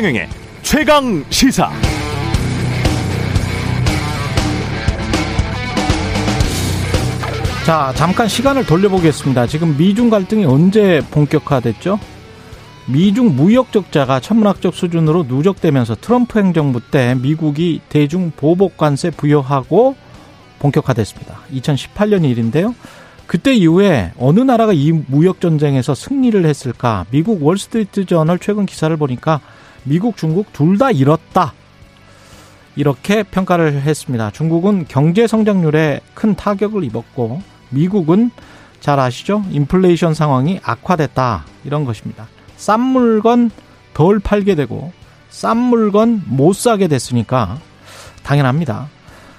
최경영의 최강 시사. 자, 잠깐 시간을 돌려보겠습니다. 지금 미중 갈등이 언제 본격화됐죠? 미중 무역 적자가 천문학적 수준으로 누적되면서 트럼프 행정부 때 미국이 대중 보복 관세 부여하고 본격화됐습니다. 2018년 일인데요. 그때 이후에 어느 나라가 이 무역 전쟁에서 승리를 했을까? 미국 월스트리트 저널 최근 기사를 보니까 미국, 중국 둘 다 잃었다. 이렇게 평가를 했습니다. 중국은 경제 성장률에 큰 타격을 입었고 미국은 잘 아시죠? 인플레이션 상황이 악화됐다. 이런 것입니다. 싼 물건 덜 팔게 되고 싼 물건 못 사게 됐으니까 당연합니다.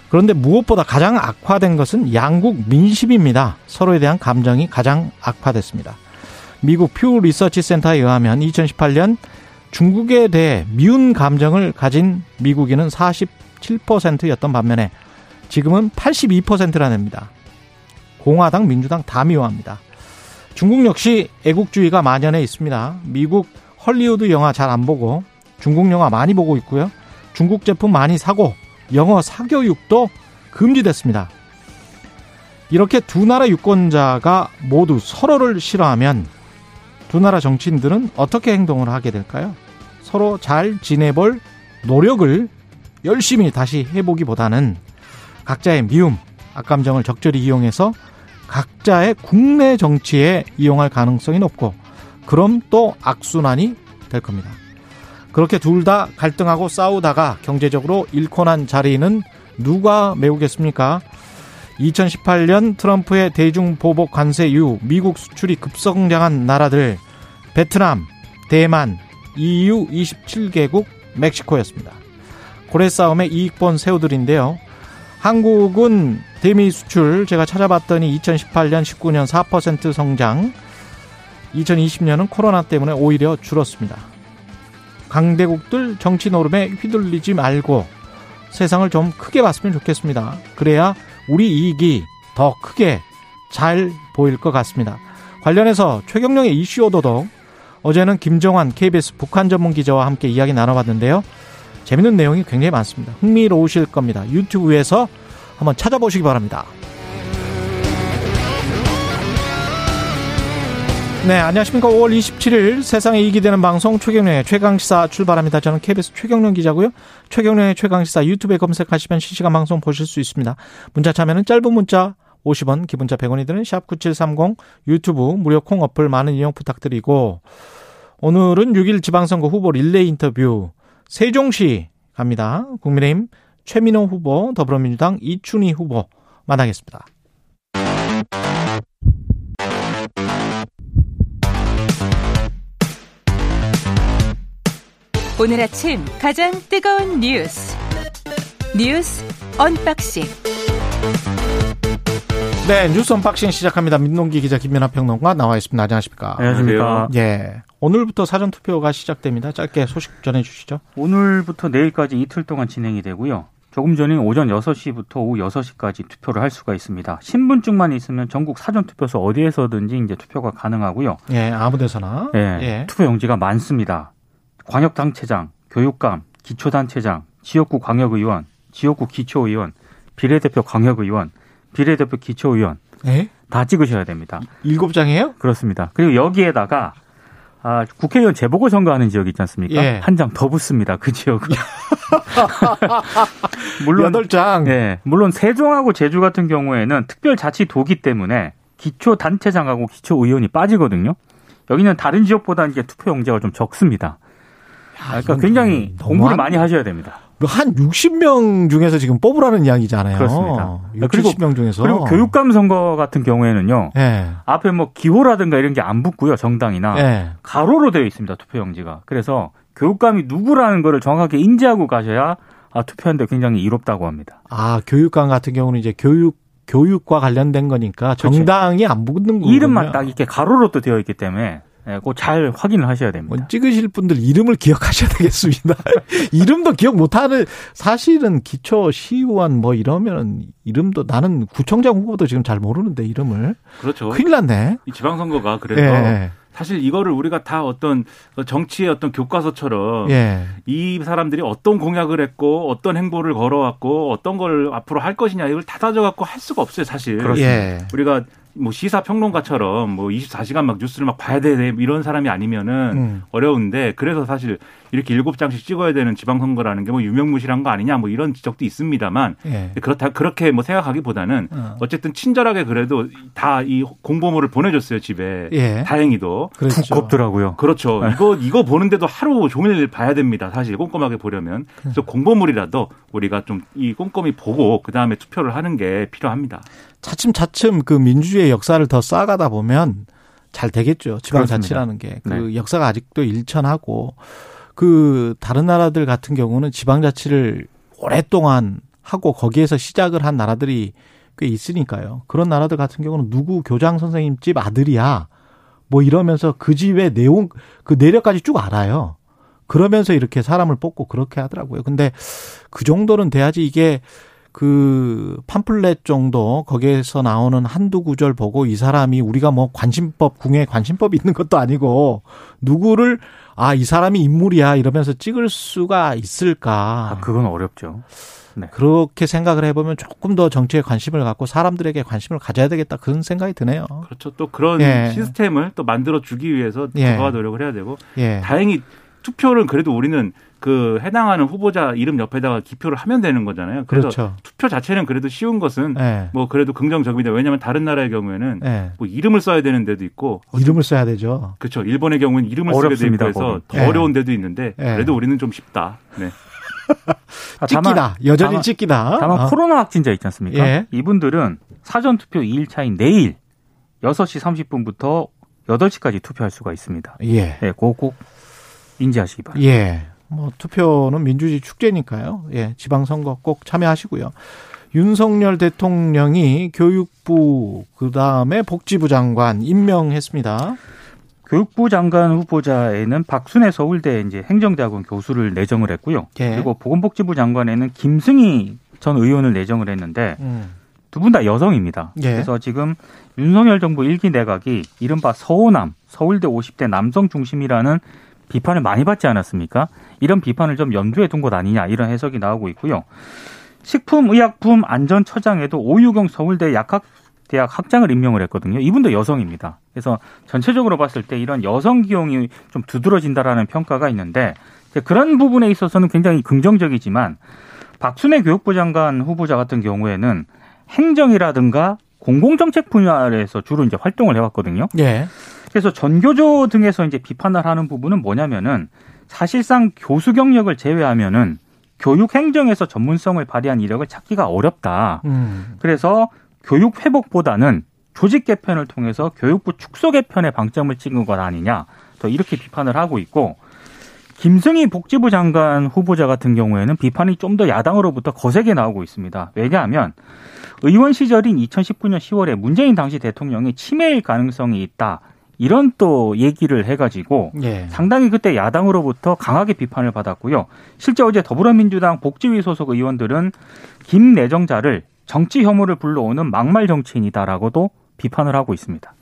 그런데 무엇보다 가장 악화된 것은 양국 민심입니다. 서로에 대한 감정이 가장 악화됐습니다. 미국 퓨 리서치 센터에 의하면 2018년 중국에 대해 미운 감정을 가진 미국인은 47%였던 반면에 지금은 82%라 냅니다. 공화당, 민주당 다 미워합니다. 중국 역시 애국주의가 만연해 있습니다. 미국 헐리우드 영화 잘 안 보고 중국 영화 많이 보고 있고요. 중국 제품 많이 사고 영어 사교육도 금지됐습니다. 이렇게 두 나라 유권자가 모두 서로를 싫어하면 두 나라 정치인들은 어떻게 행동을 하게 될까요? 서로 잘 지내볼 노력을 열심히 다시 해보기보다는 각자의 미움, 악감정을 적절히 이용해서 각자의 국내 정치에 이용할 가능성이 높고 그럼 또 악순환이 될 겁니다. 그렇게 둘 다 갈등하고 싸우다가 경제적으로 잃고 난 자리는 누가 메우겠습니까? 2018년 트럼프의 대중 보복 관세 이후 미국 수출이 급성장한 나라들 베트남, 대만, EU 27개국, 멕시코였습니다. 고래 싸움의 이익 본 새우들인데요. 한국은 대미 수출 제가 찾아봤더니 2018년 19년 4% 성장 2020년은 코로나 때문에 오히려 줄었습니다. 강대국들 정치 노름에 휘둘리지 말고 세상을 좀 크게 봤으면 좋겠습니다. 그래야 우리 이익이 더 크게 잘 보일 것 같습니다. 관련해서 최경령의 이슈 오도독 어제는 김정환 KBS 북한 전문 기자와 함께 이야기 나눠봤는데요. 재밌는 내용이 굉장히 많습니다. 흥미로우실 겁니다. 유튜브에서 한번 찾아보시기 바랍니다. 네, 안녕하십니까. 5월 27일 세상에 이익이 되는 방송 최경련의 최강시사 출발합니다. 저는 KBS 최경련 기자고요. 최경련의 최강시사 유튜브에 검색하시면 실시간 방송 보실 수 있습니다. 문자 참여는 짧은 문자 50원, 기본자 100원이 드는 샵9730 유튜브 무료 콩 어플 많은 이용 부탁드리고 오늘은 6일 지방선거 후보 릴레이 인터뷰 세종시 갑니다. 국민의힘 최민호 후보, 더불어민주당 이춘희 후보 만나겠습니다. 오늘 아침 가장 뜨거운 뉴스 뉴스 unboxing 네 뉴스 unboxing 시작합니다. 민동기 기자 김연아 평론가 나와 있습니다. 안녕하십니까? 안녕하십니까? 예. 오늘부터 사전 투표가 시작됩니다. 짧게 소식 전해 주시죠. 오늘부터 내일까지 이틀 동안 진행이 되고요. 조금 전인 오전 6시부터 오후 6시까지 투표를 할 수가 있습니다. 신분증만 있으면 전국 사전 투표소 어디에서든지 이제 투표가 가능하고요. 예, 아무 데서나. 예. 예. 투표 용지가 많습니다. 광역단체장, 교육감, 기초단체장, 지역구 광역의원, 지역구 기초의원, 비례대표 광역의원, 비례대표 기초의원 예? 다 찍으셔야 됩니다. 일곱 장이에요? 그렇습니다. 그리고 여기에다가 아, 국회의원 재보궐선거 하는 지역 있지 않습니까? 예. 한장 더 붙습니다. 그 지역은. 물론 8장. 예. 물론 세종하고 제주 같은 경우에는 특별자치도기 때문에 기초 단체장하고 기초 의원이 빠지거든요. 여기는 다른 지역보다 이제 투표 용지가 좀 적습니다. 그러니까 굉장히 공부를 많이 하셔야 됩니다. 한 60명 중에서 지금 뽑으라는 이야기잖아요. 그렇습니다. 60, 그리고 70명 중에서. 그리고 교육감 선거 같은 경우에는요. 네. 앞에 뭐 기호라든가 이런 게 안 붙고요. 정당이나 네. 가로로 되어 있습니다. 투표용지가. 그래서 교육감이 누구라는 거를 정확하게 인지하고 가셔야 아, 투표하는데 굉장히 이롭다고 합니다. 아, 교육감 같은 경우는 이제 교육 교육과 관련된 거니까 정당이 그렇죠. 안 붙는 거군요. 이름만 딱 이렇게 가로로 또 되어 있기 때문에 예, 꼭잘 확인을 하셔야 됩니다. 뭐 찍으실 분들 이름을 기억하셔야 되겠습니다. 이름도 기억 못하는 사실은 기초 시의원 뭐 이러면 이름도 나는 구청장 후보도 지금 잘 모르는데 이름을 그렇죠. 큰일 났네. 이 지방선거가 그래서 예. 사실 이거를 우리가 다 어떤 정치의 어떤 교과서처럼 예. 이 사람들이 어떤 공약을 했고 어떤 행보를 걸어왔고 어떤 걸 앞으로 할 것이냐 이걸 다 따져갖고 할 수가 없어요 사실. 예. 우리가 뭐 시사 평론가처럼 뭐 24시간 막 뉴스를 막 봐야 돼 이런 사람이 아니면은 음. 어려운데 그래서 사실 이렇게 일곱 장씩 찍어야 되는 지방선거라는 게 뭐 유명무실한 거 아니냐 뭐 이런 지적도 있습니다만 예. 그렇다 그렇게 뭐 생각하기보다는 어. 어쨌든 친절하게 그래도 다 이 공보물을 보내줬어요 집에 예. 다행히도 그렇죠. 두껍더라고요. 그렇죠. 이거 이거 보는데도 하루 종일 봐야 됩니다. 사실 꼼꼼하게 보려면 그래서 공보물이라도 우리가 좀 이 꼼꼼히 보고 그 다음에 투표를 하는 게 필요합니다. 차츰차츰 그 민주주의 역사를 더 쌓아가다 보면 잘 되겠죠. 지방자치라는 게. 그 네. 역사가 아직도 일천하고 그 다른 나라들 같은 경우는 지방자치를 오랫동안 하고 거기에서 시작을 한 나라들이 꽤 있으니까요. 그런 나라들 같은 경우는 누구 교장 선생님 집 아들이야. 뭐 이러면서 그 집의 내용, 그 내력까지 쭉 알아요. 그러면서 이렇게 사람을 뽑고 그렇게 하더라고요. 근데 그 정도는 돼야지 이게 그 팜플렛 정도 거기에서 나오는 한두 구절 보고 이 사람이 우리가 뭐 관심법 궁에 관심법이 있는 것도 아니고 누구를 아 이 사람이 인물이야 이러면서 찍을 수가 있을까 아, 그건 어렵죠. 그렇게 생각을 해보면 조금 더 정치에 관심을 갖고 사람들에게 관심을 가져야 되겠다 그런 생각이 드네요. 그렇죠. 또 그런 예. 시스템을 또 만들어 주기 위해서 예. 더 노력을 해야 되고 예. 다행히 투표는 그래도 우리는 그 해당하는 후보자 이름 옆에다가 기표를 하면 되는 거잖아요. 그래서 그렇죠. 투표 자체는 그래도 쉬운 것은 예. 뭐 그래도 긍정적입니다. 왜냐하면 다른 나라의 경우에는 예. 뭐 이름을 써야 되는 데도 있고 이름을 써야 되죠. 그렇죠. 일본의 경우는 이름을 쓰게 돼 어렵습니다, 있고 해서 거기. 더 예. 어려운 데도 있는데 예. 그래도 우리는 좀 쉽다. 네. 아, 다만- 찍기다. 여전히 다만- 찍기다. 다만 어. 코로나 확진자 있지 않습니까? 예. 이분들은 사전 투표 2일 차인 내일 6시 30분부터 8시까지 투표할 수가 있습니다. 예. 네, 그거 꼭 인지하시기 바랍니다. 예. 뭐 투표는 민주주의 축제니까요. 예. 지방선거 꼭 참여하시고요. 윤석열 대통령이 교육부 그다음에 복지부 장관 임명했습니다. 교육부 장관 후보자에는 박순애 서울대 이제 행정대학원 교수를 내정을 했고요. 예. 그리고 보건복지부 장관에는 김승희 전 의원을 내정을 했는데 음. 두분 다 여성입니다. 예. 그래서 지금 윤석열 정부 일기 내각이 이른바 서호남, 서울대 50대 남성 중심이라는 비판을 많이 받지 않았습니까? 이런 비판을 좀 염두에 둔 것 아니냐 이런 해석이 나오고 있고요. 식품의약품 안전처장에도 오유경 서울대 약학 대학 학장을 임명을 했거든요. 이분도 여성입니다. 그래서 전체적으로 봤을 때 이런 여성 기용이 좀 두드러진다라는 평가가 있는데 그런 부분에 있어서는 굉장히 긍정적이지만 박순애 교육부 장관 후보자 같은 경우에는 행정이라든가 공공정책 분야에서 주로 이제 활동을 해왔거든요. 예. 그래서 전교조 등에서 이제 비판을 하는 부분은 뭐냐면은 사실상 교수 경력을 제외하면은 교육 행정에서 전문성을 발휘한 이력을 찾기가 어렵다. 음. 그래서 교육 회복보다는 조직 개편을 통해서 교육부 축소 개편에 방점을 찍은 것 아니냐. 또 이렇게 비판을 하고 있고 김승희 복지부 장관 후보자 같은 경우에는 비판이 좀 더 야당으로부터 거세게 나오고 있습니다. 왜냐하면 의원 시절인 2019년 10월에 문재인 당시 대통령이 치매일 가능성이 있다. 이런 또 얘기를 해가지고 예. 상당히 그때 야당으로부터 강하게 비판을 받았고요. 실제 어제 더불어민주당 복지위 소속 의원들은 김 내정자를 정치 혐오를 불러오는 막말 정치인이다라고도 비판을 하고 있습니다.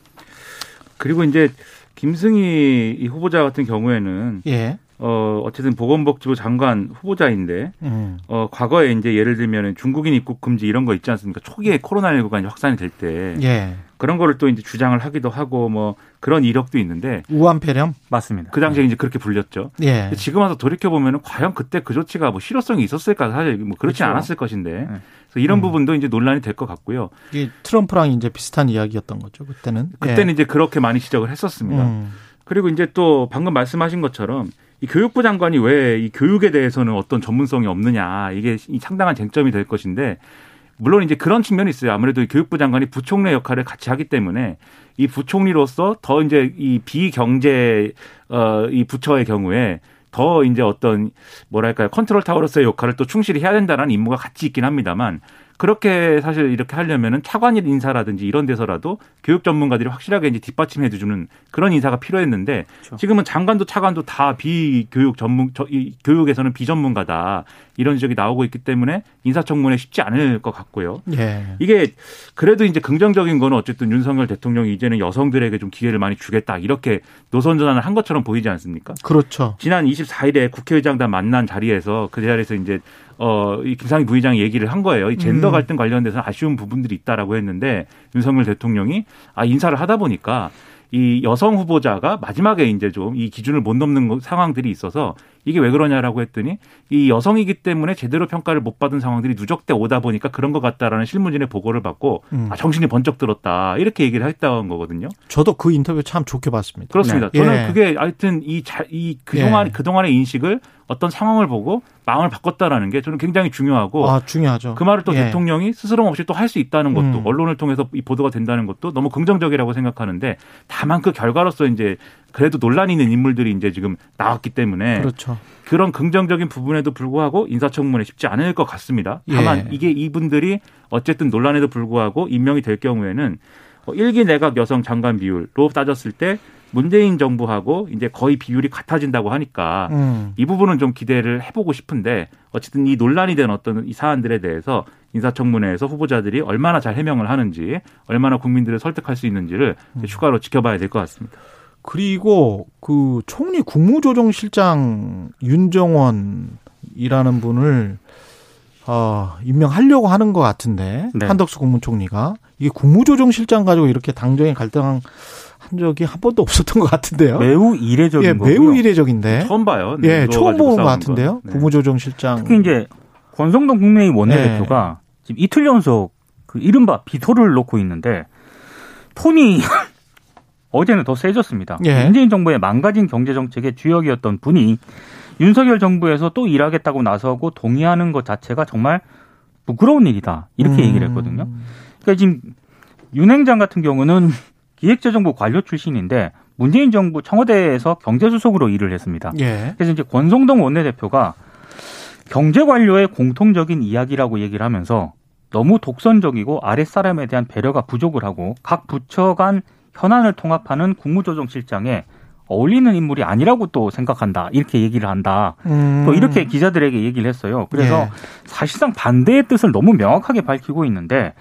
그리고 이제 김승희 이 후보자 같은 경우에는 예. 어 어쨌든 보건복지부 장관 후보자인데 음. 어 과거에 이제 예를 들면 중국인 입국 금지 이런 거 있지 않습니까? 초기에 코로나19가 이제 확산이 될때 예. 그런 거를 또 이제 주장을 하기도 하고 뭐 그런 이력도 있는데 우한 폐렴? 맞습니다. 그 당시에 이제 그렇게 불렸죠. 예. 지금 와서 돌이켜 보면은 과연 그때 그 조치가 뭐 실효성이 있었을까 사실 뭐 그렇지 그렇죠. 않았을 것인데 그래서 이런 음. 부분도 이제 논란이 될 것 같고요. 이게 트럼프랑 이제 비슷한 이야기였던 거죠. 그때는. 그때는 이제 그렇게 많이 지적을 했었습니다. 음. 그리고 이제 또 방금 말씀하신 것처럼 이 교육부 장관이 왜 이 교육에 대해서는 어떤 전문성이 없느냐 이게 이 상당한 쟁점이 될 것인데 물론 이제 그런 측면이 있어요. 아무래도 이 교육부 장관이 부총리 역할을 같이 하기 때문에 이 부총리로서 더 이제 이 비경제 어이 부처의 경우에 더 이제 어떤 뭐랄까요 컨트롤 타워로서의 역할을 또 충실히 해야 된다는 임무가 같이 있긴 합니다만 그렇게 사실 이렇게 하려면은 차관 인사라든지 이런 데서라도 교육 전문가들이 확실하게 이제 뒷받침해 주는 그런 인사가 필요했는데 그렇죠. 지금은 장관도 차관도 다 비교육 전문 저, 이, 교육에서는 비전문가다 이런 지적이 나오고 있기 때문에 인사청문회 쉽지 않을 것 같고요. 예. 이게 그래도 이제 긍정적인 거는 어쨌든 윤석열 대통령이 이제는 여성들에게 좀 기회를 많이 주겠다 이렇게 노선 전환을 한 것처럼 보이지 않습니까? 그렇죠. 지난 24일에 국회의장단 만난 자리에서 그 자리에서 이제 어, 이 김상희 부의장이 얘기를 한 거예요. 이 젠더 음. 갈등 관련돼서 아쉬운 부분들이 있다라고 했는데 윤석열 대통령이 아, 인사를 하다 보니까 이 여성 후보자가 마지막에 이제 좀 이 기준을 못 넘는 상황들이 있어서 이게 왜 그러냐라고 했더니 이 여성이기 때문에 제대로 평가를 못 받은 상황들이 누적돼 오다 보니까 그런 것 같다라는 실무진의 보고를 받고 음. 아, 정신이 번쩍 들었다 이렇게 얘기를 했다는 거거든요. 저도 그 인터뷰 참 좋게 봤습니다. 그렇습니다. 네. 저는 예. 그게 하여튼 이, 이 그동안 예. 그동안의 인식을 어떤 상황을 보고 마음을 바꿨다라는 게 저는 굉장히 중요하고 아, 중요하죠. 그 말을 또 예. 대통령이 스스럼 없이 또 할 수 있다는 것도 음. 언론을 통해서 이 보도가 된다는 것도 너무 긍정적이라고 생각하는데 다만 그 결과로서 이제 그래도 논란이 있는 인물들이 이제 지금 나왔기 때문에 그렇죠. 그런 긍정적인 부분에도 불구하고 인사청문회 쉽지 않을 것 같습니다. 다만 예. 이게 이분들이 어쨌든 논란에도 불구하고 임명이 될 경우에는 일기 내각 여성 장관 비율로 따졌을 때 문재인 정부하고 이제 거의 비율이 같아진다고 하니까 음. 이 부분은 좀 기대를 해보고 싶은데 어쨌든 이 논란이 된 어떤 이 사안들에 대해서 인사청문회에서 후보자들이 얼마나 잘 해명을 하는지 얼마나 국민들을 설득할 수 있는지를 음. 추가로 지켜봐야 될 것 같습니다. 그리고 그 총리 국무조정실장 윤정원이라는 분을 어, 임명하려고 하는 것 같은데 네. 한덕수 국무총리가 이게 국무조정실장 가지고 이렇게 당정에 갈등한 적이 한 번도 없었던 것 같은데요. 매우 이례적인 예, 거고요. 매우 이례적인데. 처음 봐요. 예, 처음 보는 것 같은데요. 네. 국무조정실장. 특히 이제 권성동 국민의힘 원내대표가 네. 지금 이틀 연속 그 이른바 비토를 놓고 있는데 톤이 어제는 더 세졌습니다. 예. 문재인 정부의 망가진 경제 정책의 주역이었던 분이 윤석열 정부에서 또 일하겠다고 나서고 동의하는 것 자체가 정말 부끄러운 일이다. 이렇게 음. 얘기를 했거든요. 그러니까 지금 윤 행장 같은 경우는 기획재정부 관료 출신인데 문재인 정부 청와대에서 경제수석으로 일을 했습니다. 예. 그래서 이제 권성동 원내대표가 경제 관료의 공통적인 이야기라고 얘기를 하면서 너무 독선적이고 아랫사람에 대한 배려가 부족을 하고 각 부처 간 현안을 통합하는 국무조정실장에 어울리는 인물이 아니라고 또 생각한다. 이렇게 얘기를 한다. 음. 또 이렇게 기자들에게 얘기를 했어요. 그래서 예. 사실상 반대의 뜻을 너무 명확하게 밝히고 있는데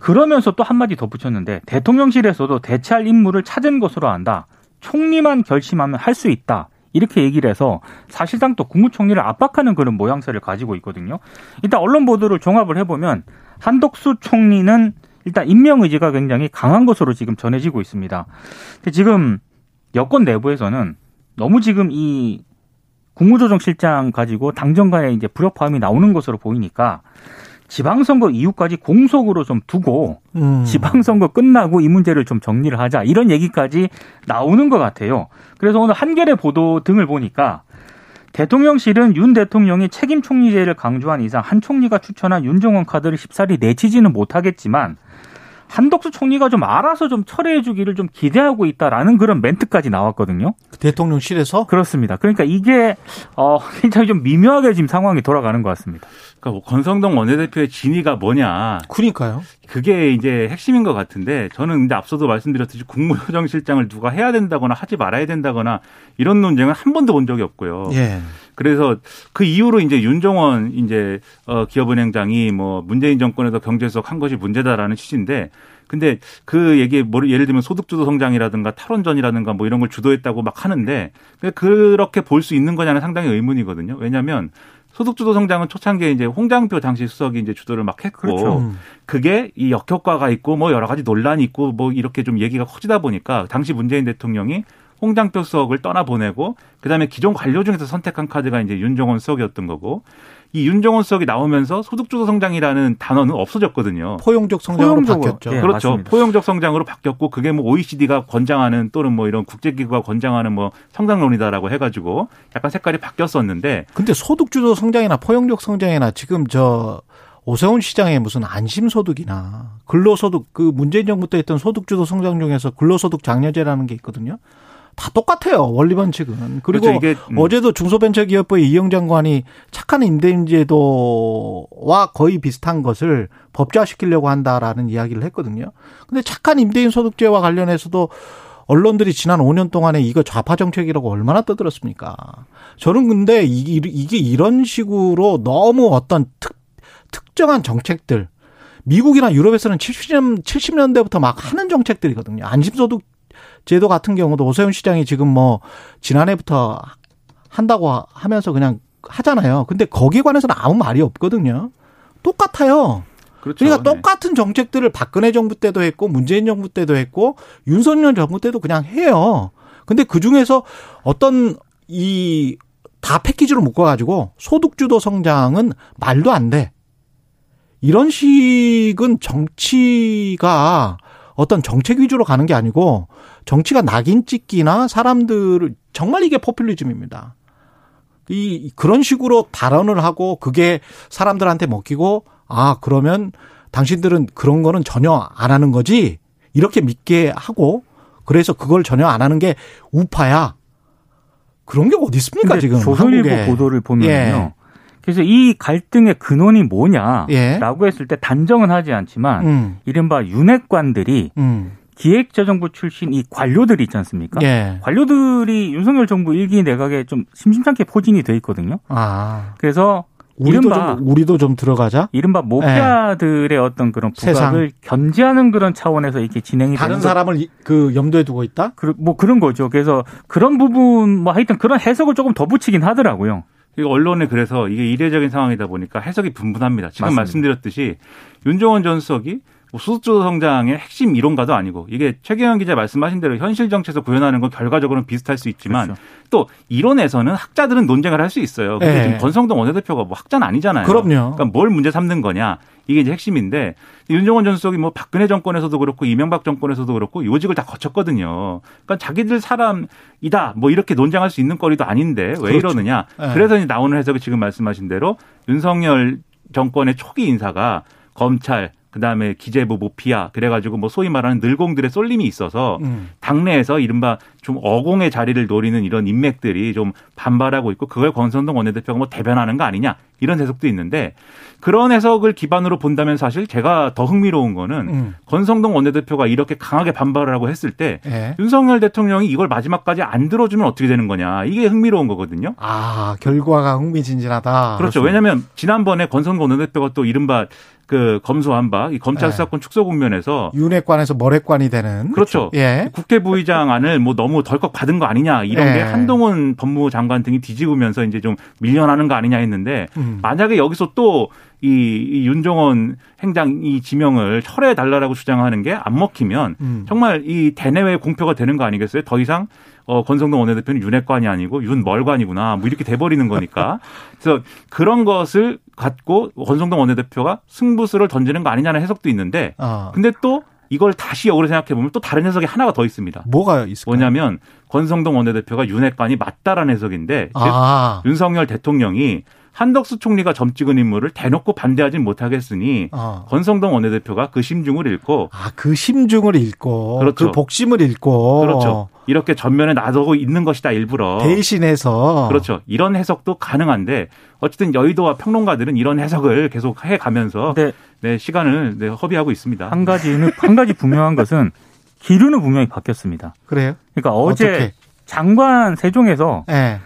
그러면서 또 한마디 덧붙였는데 대통령실에서도 대체할 인물을 찾은 것으로 안다. 총리만 결심하면 할 수 있다. 이렇게 얘기를 해서 사실상 또 국무총리를 압박하는 그런 모양새를 가지고 있거든요. 일단 언론 보도를 종합을 해보면 한덕수 총리는 일단 임명 의지가 굉장히 강한 것으로 지금 전해지고 있습니다. 근데 지금 여권 내부에서는 너무 지금 이 국무조정실장 가지고 당정 간에 이제 불협화음이 나오는 것으로 보이니까 지방선거 이후까지 공석으로 좀 두고 음. 지방선거 끝나고 이 문제를 좀 정리를 하자 이런 얘기까지 나오는 것 같아요. 그래서 오늘 한겨레 보도 등을 보니까 대통령실은 윤 대통령이 책임 총리제를 강조한 이상 한 총리가 추천한 윤정원 카드를 쉽사리 내치지는 못하겠지만 한덕수 총리가 좀 알아서 좀 철회해 주기를 좀 기대하고 있다라는 그런 멘트까지 나왔거든요. 대통령실에서? 그렇습니다. 그러니까 이게 어 굉장히 좀 미묘하게 지금 상황이 돌아가는 것 같습니다. 그러니까 뭐 권성동 원내대표의 진위가 뭐냐. 그러니까요. 그게 이제 핵심인 것 같은데 저는 근데 앞서도 말씀드렸듯이 국무조정실장을 누가 해야 된다거나 하지 말아야 된다거나 이런 논쟁은 한 번도 본 적이 없고요. 예. 그래서 그 이후로 이제 윤종원 이제 어 기업은행장이 뭐 문재인 정권에서 경제수석 한 것이 문제다라는 취지인데 근데 그 얘기 뭐 예를 들면 소득주도 성장이라든가 탈원전이라든가 뭐 이런 걸 주도했다고 막 하는데 그렇게 볼 수 있는 거냐는 상당히 의문이거든요. 왜냐하면 소득주도 성장은 초창기에 이제 홍장표 당시 수석이 이제 주도를 막 했고 그렇죠. 음. 그게 이 역효과가 있고 뭐 여러 가지 논란이 있고 뭐 이렇게 좀 얘기가 커지다 보니까 당시 문재인 대통령이 홍장표 수석을 떠나보내고 그다음에 기존 관료 중에서 선택한 카드가 이제 윤종원 수석이었던 거고 이 윤종원 수석이 나오면서 소득주도 성장이라는 단어는 없어졌거든요. 포용적 성장으로 포용적으로. 바뀌었죠. 네, 그렇죠. 맞습니다. 포용적 성장으로 바뀌었고 그게 뭐 OECD가 권장하는 또는 뭐 이런 국제기구가 권장하는 뭐 성장론이다라고 해가지고 약간 색깔이 바뀌었었는데. 근데 소득주도 성장이나 포용적 성장이나 지금 저 오세훈 시장의 무슨 안심소득이나 근로소득 그 문재인 정부 때 했던 소득주도 성장 중에서 근로소득 장려제라는 게 있거든요. 다 똑같아요. 원리 반칙은. 그리고 그렇죠, 이게, 음. 어제도 중소벤처기업부의 이영 장관이 착한 임대인제도와 거의 비슷한 것을 법제화시키려고 한다라는 이야기를 했거든요. 근데 착한 임대인 소득제와 관련해서도 언론들이 지난 5년 동안에 이거 좌파 정책이라고 얼마나 떠들었습니까? 저는 근데 이게 이런 식으로 너무 어떤 특, 특정한 정책들 미국이나 유럽에서는 70년 70년대부터 막 하는 정책들이거든요. 안심소득 제도 같은 경우도 오세훈 시장이 지금 뭐 지난해부터 한다고 하면서 그냥 하잖아요. 근데 거기에 관해서는 아무 말이 없거든요. 똑같아요. 그렇죠. 그러니까 네. 똑같은 정책들을 박근혜 정부 때도 했고 문재인 정부 때도 했고 윤석열 정부 때도 그냥 해요. 근데 그 중에서 어떤 이 다 패키지로 묶어가지고 소득주도 성장은 말도 안 돼. 이런 식은 정치가 어떤 정책 위주로 가는 게 아니고 정치가 낙인 찍기나 사람들을 정말 이게 포퓰리즘입니다. 이 그런 식으로 발언을 하고 그게 사람들한테 먹히고 아 그러면 당신들은 그런 거는 전혀 안 하는 거지 이렇게 믿게 하고 그래서 그걸 전혀 안 하는 게 우파야 그런 게 어디 있습니까 지금 조선일보 한국에. 보도를 보면요. 예. 그래서 이 갈등의 근원이 뭐냐라고 예. 했을 때 단정은 하지 않지만 음. 이른바 윤핵관들이 음. 기획재정부 출신 이 관료들이 있지 않습니까? 예. 관료들이 윤석열 정부 일기 내각에 좀 심심찮게 포진이 돼 있거든요. 아. 그래서 우리도 이른바 좀, 우리도 좀 들어가자. 이른바 목자들의 예. 어떤 그런 부각을 견제하는 그런 차원에서 이렇게 진행이 다른 되는 사람을 그 염두에 두고 있다? 그, 뭐 그런 거죠. 그래서 그런 부분 뭐 하여튼 그런 해석을 조금 더 붙이긴 하더라고요. 언론에 그래서 이게 이례적인 상황이다 보니까 해석이 분분합니다. 지금 맞습니다. 말씀드렸듯이 윤종원 전 수석이 뭐 수수주 성장의 핵심 이론가도 아니고 이게 최경영 기자 말씀하신 대로 현실 정치에서 구현하는 건 결과적으로는 비슷할 수 있지만 그렇죠. 또 이론에서는 학자들은 논쟁을 할 수 있어요. 근데 네. 지금 권성동 원내대표가 뭐 학자는 아니잖아요. 그럼요. 그러니까 뭘 문제 삼는 거냐 이게 이제 핵심인데 윤종원 전 수석이 뭐 박근혜 정권에서도 그렇고 이명박 정권에서도 그렇고 요직을 다 거쳤거든요. 그러니까 자기들 사람이다 뭐 이렇게 논쟁할 수 있는 거리도 아닌데 왜 그렇죠. 이러느냐. 네. 그래서 이제 나오는 해석이 지금 말씀하신 대로 윤석열 정권의 초기 인사가 검찰 그다음에 기재부 모피아 그래가지고 뭐 소위 말하는 늘공들의 쏠림이 있어서 음. 당내에서 이른바 좀 어공의 자리를 노리는 이런 인맥들이 좀 반발하고 있고 그걸 권선동 원내대표가 뭐 대변하는 거 아니냐 이런 해석도 있는데 그런 해석을 기반으로 본다면 사실 제가 더 흥미로운 거는 음. 권성동 원내대표가 이렇게 강하게 반발을 하고 했을 때 네. 윤석열 대통령이 이걸 마지막까지 안 들어주면 어떻게 되는 거냐 이게 흥미로운 거거든요. 아 결과가 흥미진진하다. 그렇죠. 왜냐하면 지난번에 권성동 원내대표가 또 이른바 그 검소한 바 이 검찰 네. 수사권 축소 국면에서 윤핵관에서 머핵관이 되는 그렇죠. 예. 국회 부의장 안을 뭐 너무 덜컥 받은 거 아니냐 이런 예. 게 한동훈 법무장관 등이 뒤집으면서 이제 좀 밀려나는 거 아니냐 했는데 음. 만약에 여기서 또 이, 이 윤종원 행장 이 지명을 철회해 달라라고 주장하는 게 안 먹히면 음. 정말 이 대내외 공표가 되는 거 아니겠어요? 더 이상 어, 권성동 원내대표는 윤핵관이 아니고 윤멀관이구나. 뭐 이렇게 돼버리는 거니까. 그래서 그런 것을 갖고 권성동 원내대표가 승부수를 던지는 거 아니냐는 해석도 있는데, 어. 근데 또 이걸 다시 역으로 생각해 보면 또 다른 해석이 하나가 더 있습니다. 뭐가 있을까요? 뭐냐면 권성동 원내대표가 윤핵관이 맞다라는 해석인데 아. 윤석열 대통령이 한덕수 총리가 점 찍은 인물을 대놓고 반대하진 못하겠으니 어. 권성동 원내대표가 그 심중을 읽고 아 그 심중을 읽고 그렇죠. 그 복심을 읽고 그렇죠. 이렇게 전면에 놔두고 있는 것이다 일부러 대신해서 그렇죠. 이런 해석도 가능한데 어쨌든 여의도와 평론가들은 이런 해석을 계속 해 가면서 네. 네, 시간을 네, 허비하고 있습니다. 한 가지는 한 가지 분명한 것은 기류는 분명히 바뀌었습니다. 그래요? 그러니까 어제 어떻게? 장관 세종에서 네.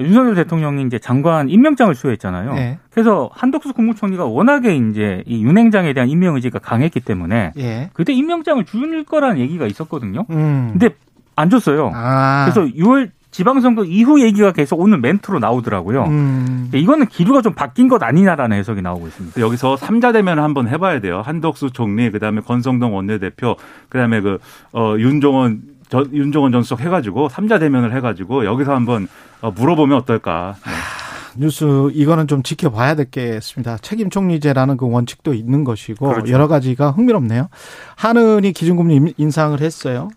윤석열 대통령이 이제 장관 임명장을 수여했잖아요. 네. 그래서 한덕수 국무총리가 워낙에 이제 이 윤행장에 대한 임명 의지가 강했기 때문에 네. 그때 임명장을 줄 거라는 얘기가 있었거든요. 음. 근데 안 줬어요. 아. 그래서 6월 지방선거 이후 얘기가 계속 오늘 멘트로 나오더라고요. 음. 이거는 기류가 좀 바뀐 것 아니냐라는 해석이 나오고 있습니다. 여기서 3자 대면을 한번 해봐야 돼요. 한덕수 총리, 그다음에 권성동 원내대표, 그다음에 그 어, 윤종원 저, 윤종원 전 수석 해가지고 3자 대면을 해가지고 여기서 한번 어, 물어보면 어떨까. 네. 뉴스 이거는 좀 지켜봐야 되겠습니다. 책임 총리제라는 그 원칙도 있는 것이고 그렇죠. 여러 가지가 흥미롭네요. 한은이 기준금리 인상을 했어요.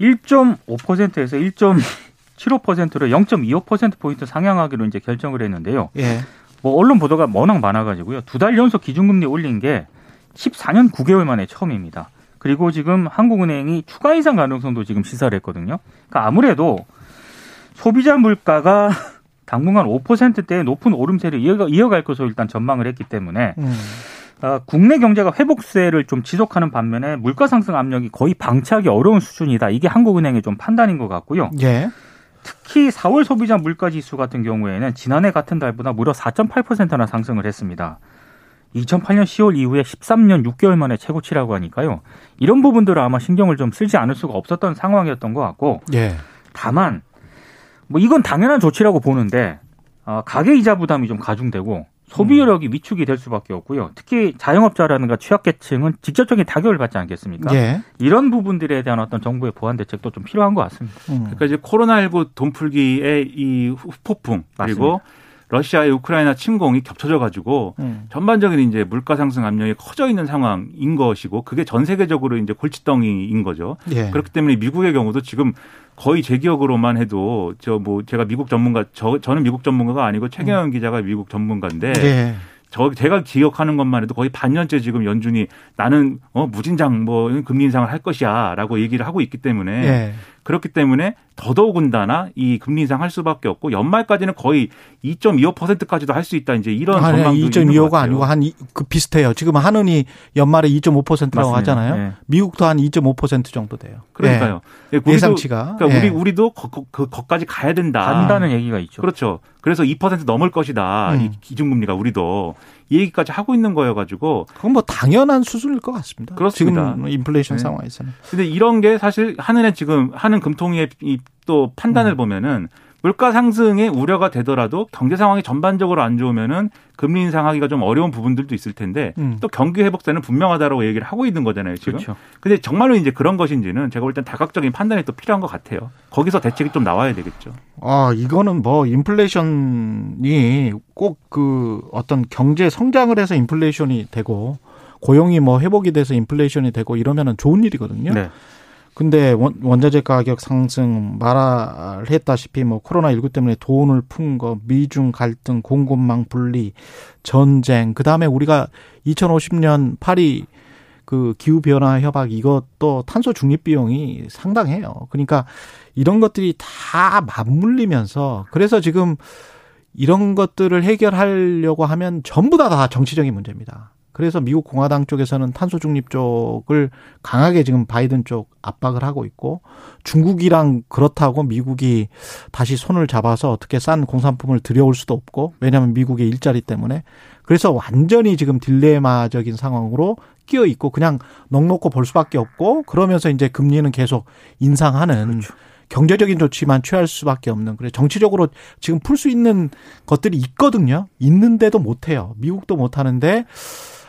1.5%에서 1.75%로 0.25% 포인트 상향하기로 이제 결정을 했는데요. 예. 뭐 언론 보도가 워낙 많아가지고요. 두 달 연속 기준금리 올린 게 14년 9개월 만에 처음입니다. 그리고 지금 한국은행이 추가 인상 가능성도 지금 시사를 했거든요. 그러니까 아무래도 소비자 물가가 당분간 5%대의 높은 오름세를 이어갈 것으로 일단 전망을 했기 때문에 음. 어, 국내 경제가 회복세를 좀 지속하는 반면에 물가 상승 압력이 거의 방치하기 어려운 수준이다. 이게 한국은행의 좀 판단인 것 같고요. 예. 특히 4월 소비자 물가 지수 같은 경우에는 지난해 같은 달보다 무려 4.8%나 상승을 했습니다. 2008년 10월 이후에 13년 6개월 만에 최고치라고 하니까요. 이런 부분들을 아마 신경을 좀 쓰지 않을 수가 없었던 상황이었던 것 같고 예. 다만 뭐 이건 당연한 조치라고 보는데 어, 가계 이자 부담이 좀 가중되고 소비력이 위축이 될 수밖에 없고요. 특히 자영업자라든가 취약계층은 직접적인 타격을 받지 않겠습니까? 예. 이런 부분들에 대한 어떤 정부의 보완 대책도 좀 필요한 것 같습니다. 음. 그러니까 이제 코로나19 돈풀기의 이 후폭풍 그리고 러시아의 우크라이나 침공이 겹쳐져 가지고 음. 전반적인 이제 물가 상승 압력이 커져 있는 상황인 것이고 그게 전 세계적으로 이제 골칫덩이인 거죠. 예. 그렇기 때문에 미국의 경우도 지금 거의 제 기억으로만 해도 저 뭐 제가 미국 전문가 저 저는 미국 전문가가 아니고 최경영 기자가 미국 전문가인데 예. 저 제가 기억하는 것만 해도 거의 반년째 지금 연준이 나는 어 무진장 뭐 금리 인상을 할 것이야라고 얘기를 하고 있기 때문에 예. 그렇기 때문에 더더군다나 이 금리 인상 할 수밖에 없고 연말까지는 거의 2.25%까지도 할 수 있다 이제 이런 아니, 전망도 있는 것 2.25가 같아요. 아니고 한 그 비슷해요. 지금 한은이 연말에 2.5%라고 맞습니다. 하잖아요. 네. 미국도 한 2.5% 정도 돼요. 그러니까요. 예, 우리도- 예상치가. 그러니까 우리 예. 우리도 거, 거, 그 거까지 가야 된다. 간다는 얘기가 있죠. 그렇죠. 그래서 2% 넘을 것이다. 음. 이 기준금리가 우리도 이 얘기까지 하고 있는 거여가지고 그건 뭐 당연한 수준일 것 같습니다. 그렇습니다. 지금 인플레이션 네. 상황에서는. 근데 이런 게 사실 한은의 지금 하는 금통위의 이또 판단을 음. 보면은 물가 상승에 우려가 되더라도 경제 상황이 전반적으로 안 좋으면은 금리 인상하기가 좀 어려운 부분들도 있을 텐데 음. 또 경기 회복세는 분명하다라고 얘기를 하고 있는 거잖아요 지금. 그렇죠. 근데 정말로 이제 그런 것인지는 제가 볼 땐 다각적인 판단이 또 필요한 것 같아요. 거기서 대책이 좀 나와야 되겠죠. 아, 이거는 뭐 인플레이션이 꼭 그 어떤 경제 성장을 해서 인플레이션이 되고 고용이 뭐 회복이 돼서 인플레이션이 되고 이러면은 좋은 일이거든요. 네. 근데 원, 원자재 가격 상승 말했다시피 뭐 코로나 19 때문에 돈을 푼 거, 미중 갈등, 공급망 분리, 전쟁, 그 다음에 우리가 2050년 파리 그 기후 변화 협약 이것도 탄소 중립 비용이 상당해요. 그러니까 이런 것들이 다 맞물리면서 그래서 지금 이런 것들을 해결하려고 하면 전부 다 다 정치적인 문제입니다. 그래서 미국 공화당 쪽에서는 탄소 중립 쪽을 강하게 지금 바이든 쪽 압박을 하고 있고 중국이랑 그렇다고 미국이 다시 손을 잡아서 어떻게 싼 공산품을 들여올 수도 없고 왜냐하면 미국의 일자리 때문에 그래서 완전히 지금 딜레마적인 상황으로 끼어 있고 그냥 넉넉고 볼 수밖에 없고 그러면서 이제 금리는 계속 인상하는 경제적인 조치만 취할 수밖에 없는 그래 정치적으로 지금 풀 수 있는 것들이 있거든요. 있는데도 못 해요. 미국도 못 하는데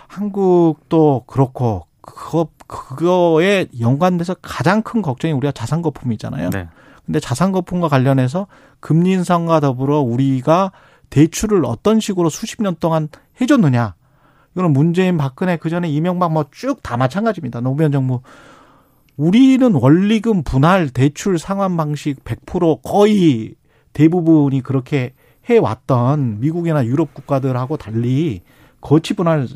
한국도 그렇고 그거 그거에 연관돼서 가장 큰 걱정이 우리가 자산 거품이잖아요. 네. 근데 자산 거품과 관련해서 금리 인상과 더불어 우리가 대출을 어떤 식으로 수십 년 동안 해줬느냐. 이거는 문재인, 박근혜, 그 전에 이명박 뭐 쭉 다 마찬가지입니다. 노무현 정부. 우리는 원리금 분할 대출 상환 방식 100% 거의 대부분이 그렇게 해왔던 미국이나 유럽 국가들하고 달리 거치 분할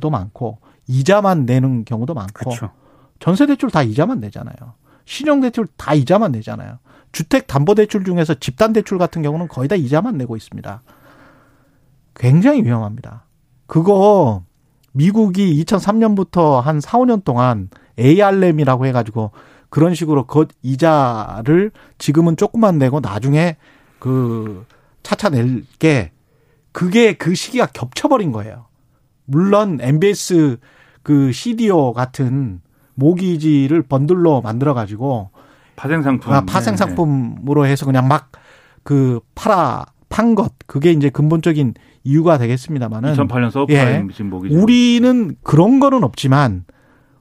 도 많고 이자만 내는 경우도 많고 그렇죠. 전세 대출 다 이자만 내잖아요. 신용 대출 다 이자만 내잖아요. 주택 담보 대출 중에서 집단 대출 같은 경우는 거의 다 이자만 내고 있습니다. 굉장히 위험합니다. 그거 미국이 2003년부터 한 4, 5년 동안 ARM이라고 해가지고 그런 식으로 그 이자를 지금은 조금만 내고 나중에 그 차차 낼게 그게 그 시기가 겹쳐버린 거예요. 물론 MBS 그 CDO 같은 모기지를 번들로 만들어 가지고 파생 상품. 아, 파생 상품으로 해서 그냥 막 그 팔아 판 것 그게 이제 근본적인 이유가 되겠습니다만은 2008년 서브프라임 목이 우리는 그런 거는 없지만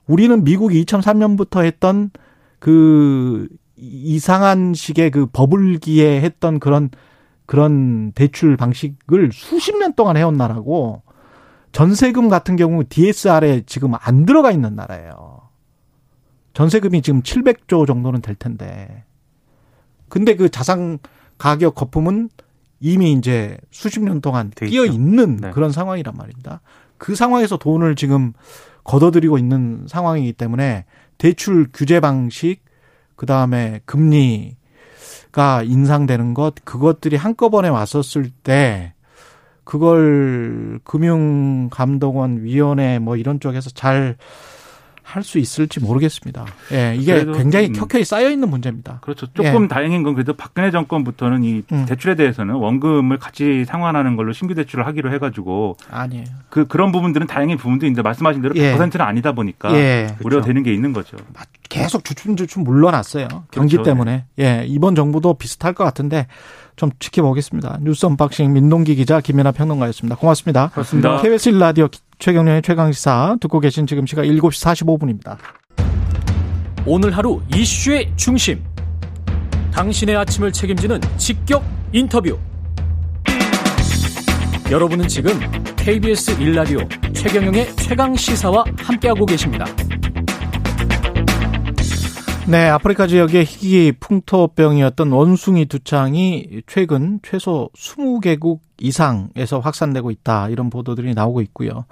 우리는 미국이 2003년부터 했던 그 이상한 식의 그 버블기에 했던 그런 그런 대출 방식을 수십 년 동안 해온 나라고 전세금 같은 경우 DSR에 지금 안 들어가 있는 나라예요. 전세금이 지금 700조 정도는 될 텐데. 근데 그 자산 가격 거품은 이미 이제 수십 년 동안 돼 끼어. 있는 네. 그런 상황이란 말입니다. 그 상황에서 돈을 지금 걷어들이고 있는 상황이기 때문에 대출 규제 방식, 그 다음에 금리, 가 인상되는 것 그것들이 한꺼번에 왔었을 때 그걸 금융감독원 위원회 뭐 이런 쪽에서 잘 할 수 있을지 모르겠습니다. 예, 이게 굉장히 음. 켜켜이 쌓여 있는 문제입니다. 그렇죠. 조금 예. 다행인 건 그래도 박근혜 정권부터는 이 음. 대출에 대해서는 원금을 같이 상환하는 걸로 신규 대출을 하기로 해가지고 아니에요. 그 그런 부분들은 다행인 부분도 있는데 말씀하신 대로 예. 100%는 아니다 보니까 예, 그렇죠. 우려되는 게 있는 거죠. 계속 주춤주춤 물러났어요. 경기 그렇죠. 때문에. 예, 이번 정부도 비슷할 것 같은데 좀 지켜보겠습니다. 뉴스 unboxing 민동기 기자 김연아 평론가였습니다. 고맙습니다. 그렇습니다. KBS 1라디오 최경영의 최강시사 듣고 계신 지금 시각 7시 45분입니다. 오늘 하루 이슈의 중심. 당신의 아침을 책임지는 직격 인터뷰. 여러분은 지금 KBS 1라디오 최경영의 최강 시사와 함께하고 계십니다. 네, 아프리카 지역의 희귀 풍토병이었던 원숭이 두창이 최근 최소 20개국 이상에서 확산되고 있다. 이런 보도들이 나오고 있고요.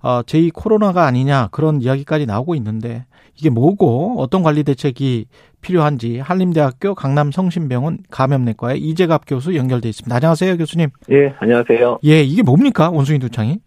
어, 제2 코로나가 아니냐 그런 이야기까지 나오고 있는데 이게 뭐고 어떤 관리 대책이 필요한지 한림대학교 강남성심병원 감염내과의 이재갑 교수 연결돼 있습니다. 안녕하세요, 교수님. 예, 안녕하세요. 예, 이게 뭡니까 원숭이 두창이?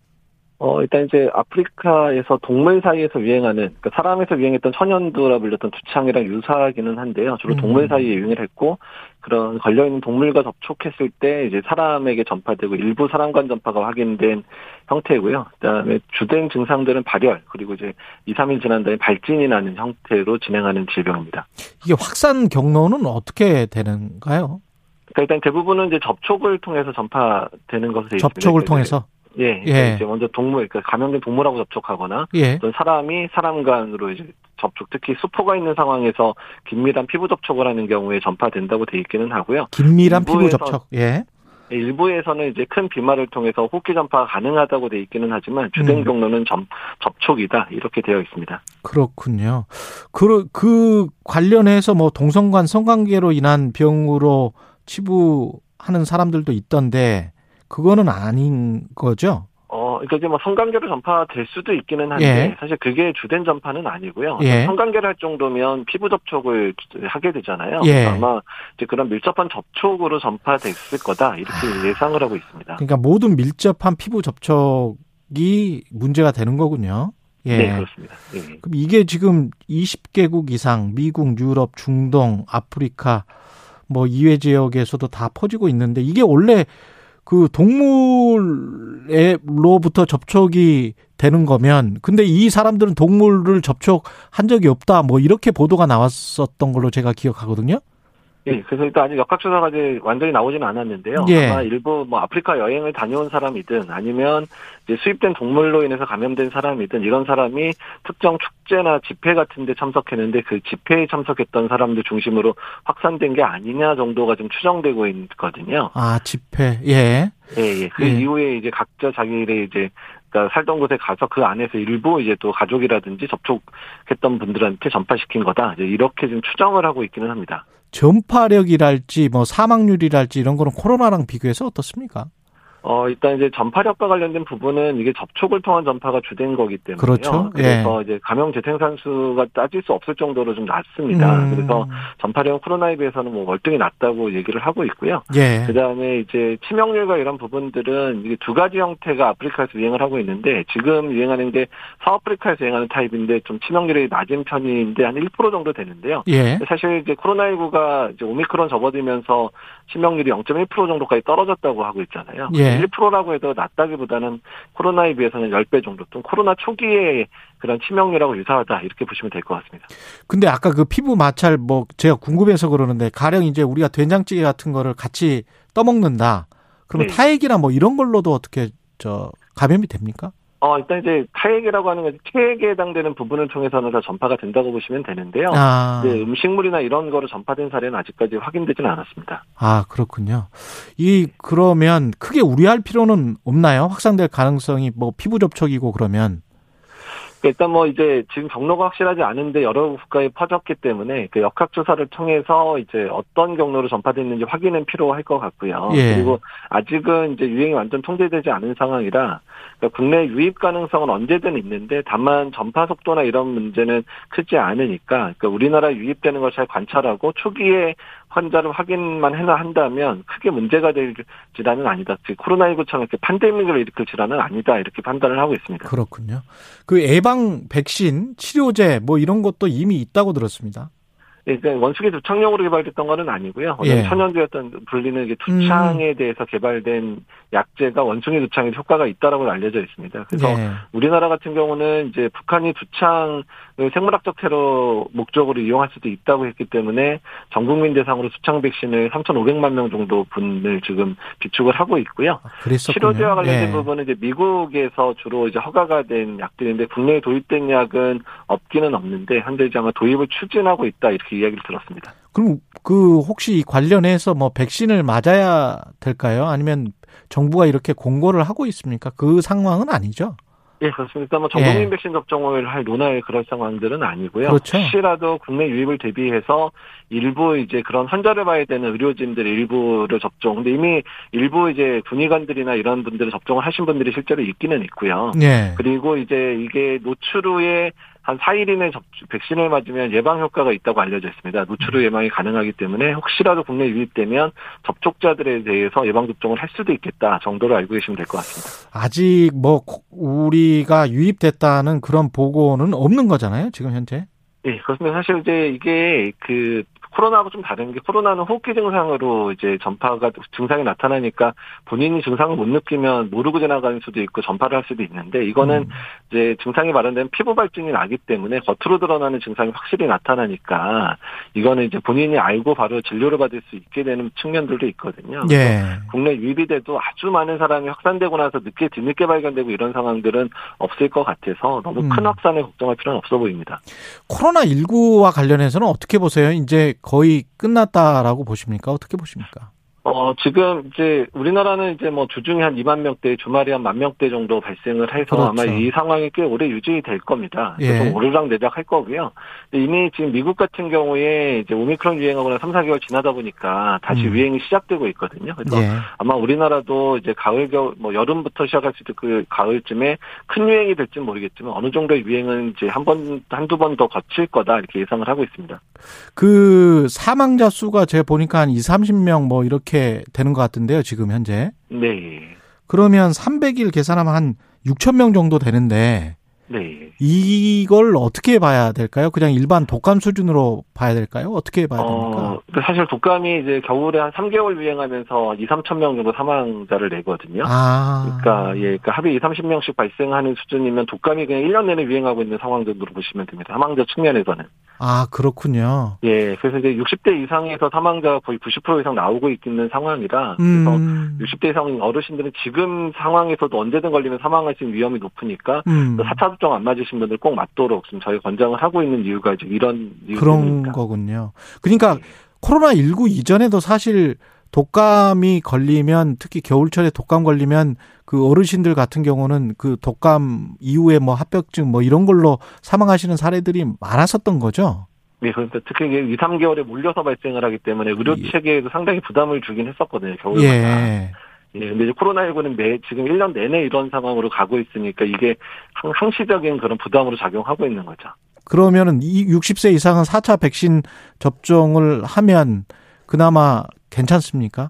어, 일단 이제 아프리카에서 동물 사이에서 유행하는, 그러니까 사람에서 유행했던 천연두라 불렸던 두창이랑 유사하기는 한데요. 주로 음. 동물 사이에 유행을 했고, 그런 걸려있는 동물과 접촉했을 때 이제 사람에게 전파되고 일부 사람 간 전파가 확인된 형태고요. 그 다음에 주된 증상들은 발열, 그리고 이제 2, 3일 지난 다음에 발진이 나는 형태로 진행하는 질병입니다. 이게 확산 경로는 어떻게 되는가요? 그러니까 일단 대부분은 이제 접촉을 통해서 전파되는 것으로 되어 있습니다. 접촉을 통해서. 예, 예. 이제 먼저 동물, 그러니까 감염된 동물하고 접촉하거나 예. 어떤 사람이 사람 간으로 이제 접촉, 특히 수포가 있는 상황에서 긴밀한 피부 접촉을 하는 경우에 전파된다고 돼 있기는 하고요. 긴밀한 피부 접촉. 예. 일부에서는 이제 큰 비말을 통해서 호흡기 전파가 가능하다고 돼 있기는 하지만 주된 음. 경로는 점, 접촉이다 이렇게 되어 있습니다. 그렇군요. 그, 그 관련해서 뭐 동성간 성관계로 인한 병으로 치부하는 사람들도 있던데 그거는 아닌 거죠? 어, 그러니까 이제 뭐 성관계로 전파될 수도 있기는 한데 예. 사실 그게 주된 전파는 아니고요. 예. 성관계를 할 정도면 피부 접촉을 하게 되잖아요. 예. 아마 이제 그런 밀접한 접촉으로 전파됐을 거다 이렇게 아. 예상을 하고 있습니다. 그러니까 모든 밀접한 피부 접촉이 문제가 되는 거군요. 예. 네, 그렇습니다. 예. 그럼 이게 지금 20개국 이상 미국, 유럽, 중동, 아프리카 뭐 이외 지역에서도 다 퍼지고 있는데 이게 원래 그 동물로부터 접촉이 되는 거면 근데 이 사람들은 동물을 접촉한 적이 없다 뭐 이렇게 보도가 나왔었던 걸로 제가 기억하거든요. 예, 그래서 일단 아직 역학조사가 이제 완전히 나오지는 않았는데요. 예. 아마 일부 뭐 아프리카 여행을 다녀온 사람이든 아니면 이제 수입된 동물로 인해서 감염된 사람이든 이런 사람이 특정 축제나 집회 같은 데 참석했는데 그 집회에 참석했던 사람들 중심으로 확산된 게 아니냐 정도가 좀 추정되고 있거든요. 아 집회 예. 예, 예. 그 예. 이후에 이제 각자 자기의 이제 그러니까 살던 곳에 가서 그 안에서 일부 이제 또 가족이라든지 접촉했던 분들한테 전파시킨 거다. 이렇게 좀 추정을 하고 있기는 합니다. 전파력이랄지 뭐 사망률이랄지 이런 거는 코로나랑 비교해서 어떻습니까? 어, 일단 이제 전파력과 관련된 부분은 이게 접촉을 통한 전파가 주된 거기 때문에요. 그렇죠. 그래서 이제 감염 재생산수가 따질 수 없을 정도로 좀 낮습니다. 음. 그래서 전파력 코로나에 비해서는 뭐 월등히 낮다고 얘기를 하고 있고요. 예. 그 다음에 이제 치명률과 이런 부분들은 이게 두 가지 형태가 아프리카에서 유행을 하고 있는데 지금 유행하는 게 서아프리카에서 유행하는 타입인데 좀 치명률이 낮은 편인데 한 1% 정도 되는데요. 예. 사실 이제 코로나19가 이제 오미크론 접어들면서 치명률이 0.1% 정도까지 떨어졌다고 하고 있잖아요. 예. 1%라고 해도 낮다기보다는 코로나에 비해서는 10배 정도, 또 코로나 초기에 그런 치명률하고 유사하다 이렇게 보시면 될 것 같습니다. 근데 아까 그 피부 마찰 뭐 제가 궁금해서 그러는데 가령 이제 우리가 된장찌개 같은 거를 같이 떠먹는다. 그러면 네. 타액이나 뭐 이런 걸로도 어떻게 저 감염이 됩니까? 어, 일단 이제 타액이라고 하는 건 체액에 해당되는 부분을 통해서는 다 전파가 된다고 보시면 되는데요. 아, 네, 음식물이나 이런 거로 전파된 사례는 아직까지 확인되지는 않았습니다. 아 그렇군요. 이 그러면 크게 우려할 필요는 없나요? 확산될 가능성이 뭐 피부 접촉이고 그러면 일단 뭐 이제 지금 경로가 확실하지 않은데 여러 국가에 퍼졌기 때문에 그 역학조사를 통해서 이제 어떤 경로로 전파됐는지 확인은 필요할 것 같고요. 예. 그리고 아직은 이제 유행이 완전 통제되지 않은 상황이라 그러니까 국내 유입 가능성은 언제든 있는데 다만 전파 속도나 이런 문제는 크지 않으니까 그러니까 우리나라 유입되는 걸 잘 관찰하고 초기에 환자를 확인만 해나 한다면 크게 문제가 될 질환은 아니다. 즉 코로나19처럼 이렇게 팬데믹을 일으킬 질환은 아니다. 이렇게 판단을 하고 있습니다. 그렇군요. 그 예방 백신, 치료제 뭐 이런 것도 이미 있다고 들었습니다. 예, 그러니까 원숭이 두창용으로 개발됐던 거는 아니고요. 예. 천연두였던 불리는 이게 두창에 대해서 개발된 약제가 원숭이 두창에 효과가 있다라고 알려져 있습니다. 그래서 예. 우리나라 같은 경우는 이제 북한이 두창을 생물학적 테러 목적으로 이용할 수도 있다고 했기 때문에 전 국민 대상으로 두창 백신을 3,500만 명 정도 분을 지금 비축을 하고 있고요. 아. 치료제와 관련된 예. 부분은 이제 미국에서 주로 이제 허가가 된 약들인데 국내에 도입된 약은 없기는 없는데 현재 이제 아마 도입을 추진하고 있다 이렇게 이야기를 들었습니다. 그럼 그 혹시 관련해서 뭐 백신을 맞아야 될까요? 아니면 정부가 이렇게 공고를 하고 있습니까? 그 상황은 아니죠. 예, 그렇습니다. 뭐 전국민 예. 백신 접종을 할 논할 그런 상황들은 아니고요. 그렇죠. 혹시라도 국내 유입을 대비해서 일부 이제 그런 환자를 봐야 되는 의료진들 일부를 접종. 근데 이미 일부 이제 군의관들이나 이런 분들을 접종을 하신 분들이 실제로 있기는 있고요. 예. 그리고 이제 이게 노출 후에 한 4일 이내 접, 백신을 맞으면 예방 효과가 있다고 알려져 있습니다. 노출 후 예방이 가능하기 때문에 혹시라도 국내 유입되면 접촉자들에 대해서 예방 접종을 할 수도 있겠다 정도로 알고 계시면 될 것 같습니다. 아직 뭐 우리가 유입됐다는 그런 보고는 없는 거잖아요. 지금 현재. 예, 그렇습니다. 사실 이제 이게 그 코로나하고 좀 다른 게 코로나는 호흡기 증상으로 이제 전파가 증상이 나타나니까 본인이 증상을 못 느끼면 모르고 지나가는 수도 있고 전파를 할 수도 있는데 이거는 음. 이제 증상이 발현되면 피부 발진이 나기 때문에 겉으로 드러나는 증상이 확실히 나타나니까 이거는 이제 본인이 알고 바로 진료를 받을 수 있게 되는 측면들도 있거든요. 예. 국내 유입이 돼도 아주 많은 사람이 확산되고 나서 늦게 뒤늦게 발견되고 이런 상황들은 없을 것 같아서 너무 큰 음. 확산을 걱정할 필요는 없어 보입니다. 코로나 19와 관련해서는 어떻게 보세요? 이제 거의 끝났다라고 보십니까? 어떻게 보십니까? 어, 지금 이제 우리나라는 이제 뭐 주중에 한 2만 명대, 주말에 한만 명대 정도 발생을 해서 그렇죠. 아마 이 상황이 꽤 오래 유지될 겁니다. 예. 좀 오르락내락 할 거고요. 이미 지금 미국 같은 경우에 이제 오미크론 유행하거나 3, 4개월 지나다 보니까 다시 음. 유행이 시작되고 있거든요. 그래서 예. 아마 우리나라도 이제 가을, 겨울, 뭐 여름부터 시작할 수도 그 가을쯤에 큰 유행이 될지는 모르겠지만 어느 정도의 유행은 이제 한 번, 한두 번 더 거칠 거다 이렇게 예상을 하고 있습니다. 그 사망자 수가 제가 보니까 한 2, 30명 뭐 이렇게 되는 것 같은데요. 지금 현재. 네. 그러면 300일 계산하면 한 6천 명 정도 되는데 네. 이걸 어떻게 봐야 될까요? 그냥 일반 독감 수준으로 봐야 될까요? 어떻게 봐야 됩니까? 어, 사실 독감이 이제 겨울에 한 3개월 유행하면서 2, 3천 명 정도 사망자를 내거든요. 아. 그러니까 예, 그러니까 하루에 2, 30명씩 발생하는 수준이면 독감이 그냥 1년 내내 유행하고 있는 상황 정도로 보시면 됩니다. 사망자 측면에서는. 아, 그렇군요. 예, 그래서 이제 60대 이상에서 사망자가 거의 90% 이상 나오고 있는 상황이라 그래서 음. 60대 이상 어르신들은 지금 상황에서도 언제든 걸리면 사망할 수 있는 위험이 높으니까 음. 4차 접종 안 맞으신 분들 꼭 맞도록 지금 저희 권장을 하고 있는 이유가 이제 이런 이유 그런. 거군요. 그러니까 코로나 19 이전에도 사실 독감이 걸리면 특히 겨울철에 독감 걸리면 그 어르신들 같은 경우는 그 독감 이후에 뭐 합병증 뭐 이런 걸로 사망하시는 사례들이 많았었던 거죠. 네, 그러니까 특히 이게 2, 3개월에 몰려서 발생을 하기 때문에 의료 예. 체계에도 상당히 부담을 주긴 했었거든요, 겨울마다. 예. 예, 근데 이제 코로나19는 매, 지금 1년 내내 이런 상황으로 가고 있으니까 이게 항, 항시적인 그런 부담으로 작용하고 있는 거죠. 그러면은 이 60세 이상은 4차 백신 접종을 하면 그나마 괜찮습니까?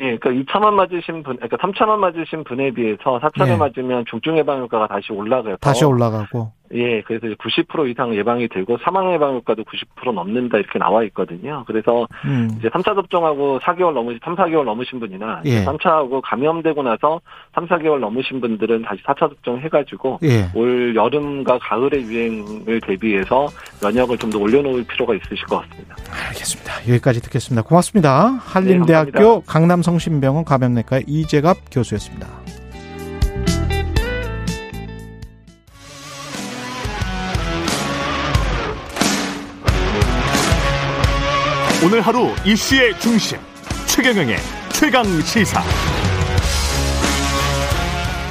예, 그러니까 2차만 맞으신 분, 그러니까 3차만 맞으신 분에 비해서 4차를 예. 맞으면 중증 예방 효과가 다시 올라가요. 다시 올라가고. 예, 그래서 이제 90% 이상 예방이 되고 사망 예방 효과도 90% 넘는다 이렇게 나와 있거든요. 그래서 음. 이제 3차 접종하고 4개월 넘으신 3, 4개월 넘으신 분이나 예. 3차하고 감염되고 나서 3, 4개월 넘으신 분들은 다시 4차 접종 해 가지고 예. 올 여름과 가을의 유행을 대비해서 면역을 좀 더 올려 놓을 필요가 있으실 것 같습니다. 알겠습니다. 여기까지 듣겠습니다. 고맙습니다. 네, 한림대학교 감사합니다. 강남성심병원 감염내과 이재갑 교수였습니다. 오늘 하루 이슈의 중심 최경영의 최강 시사.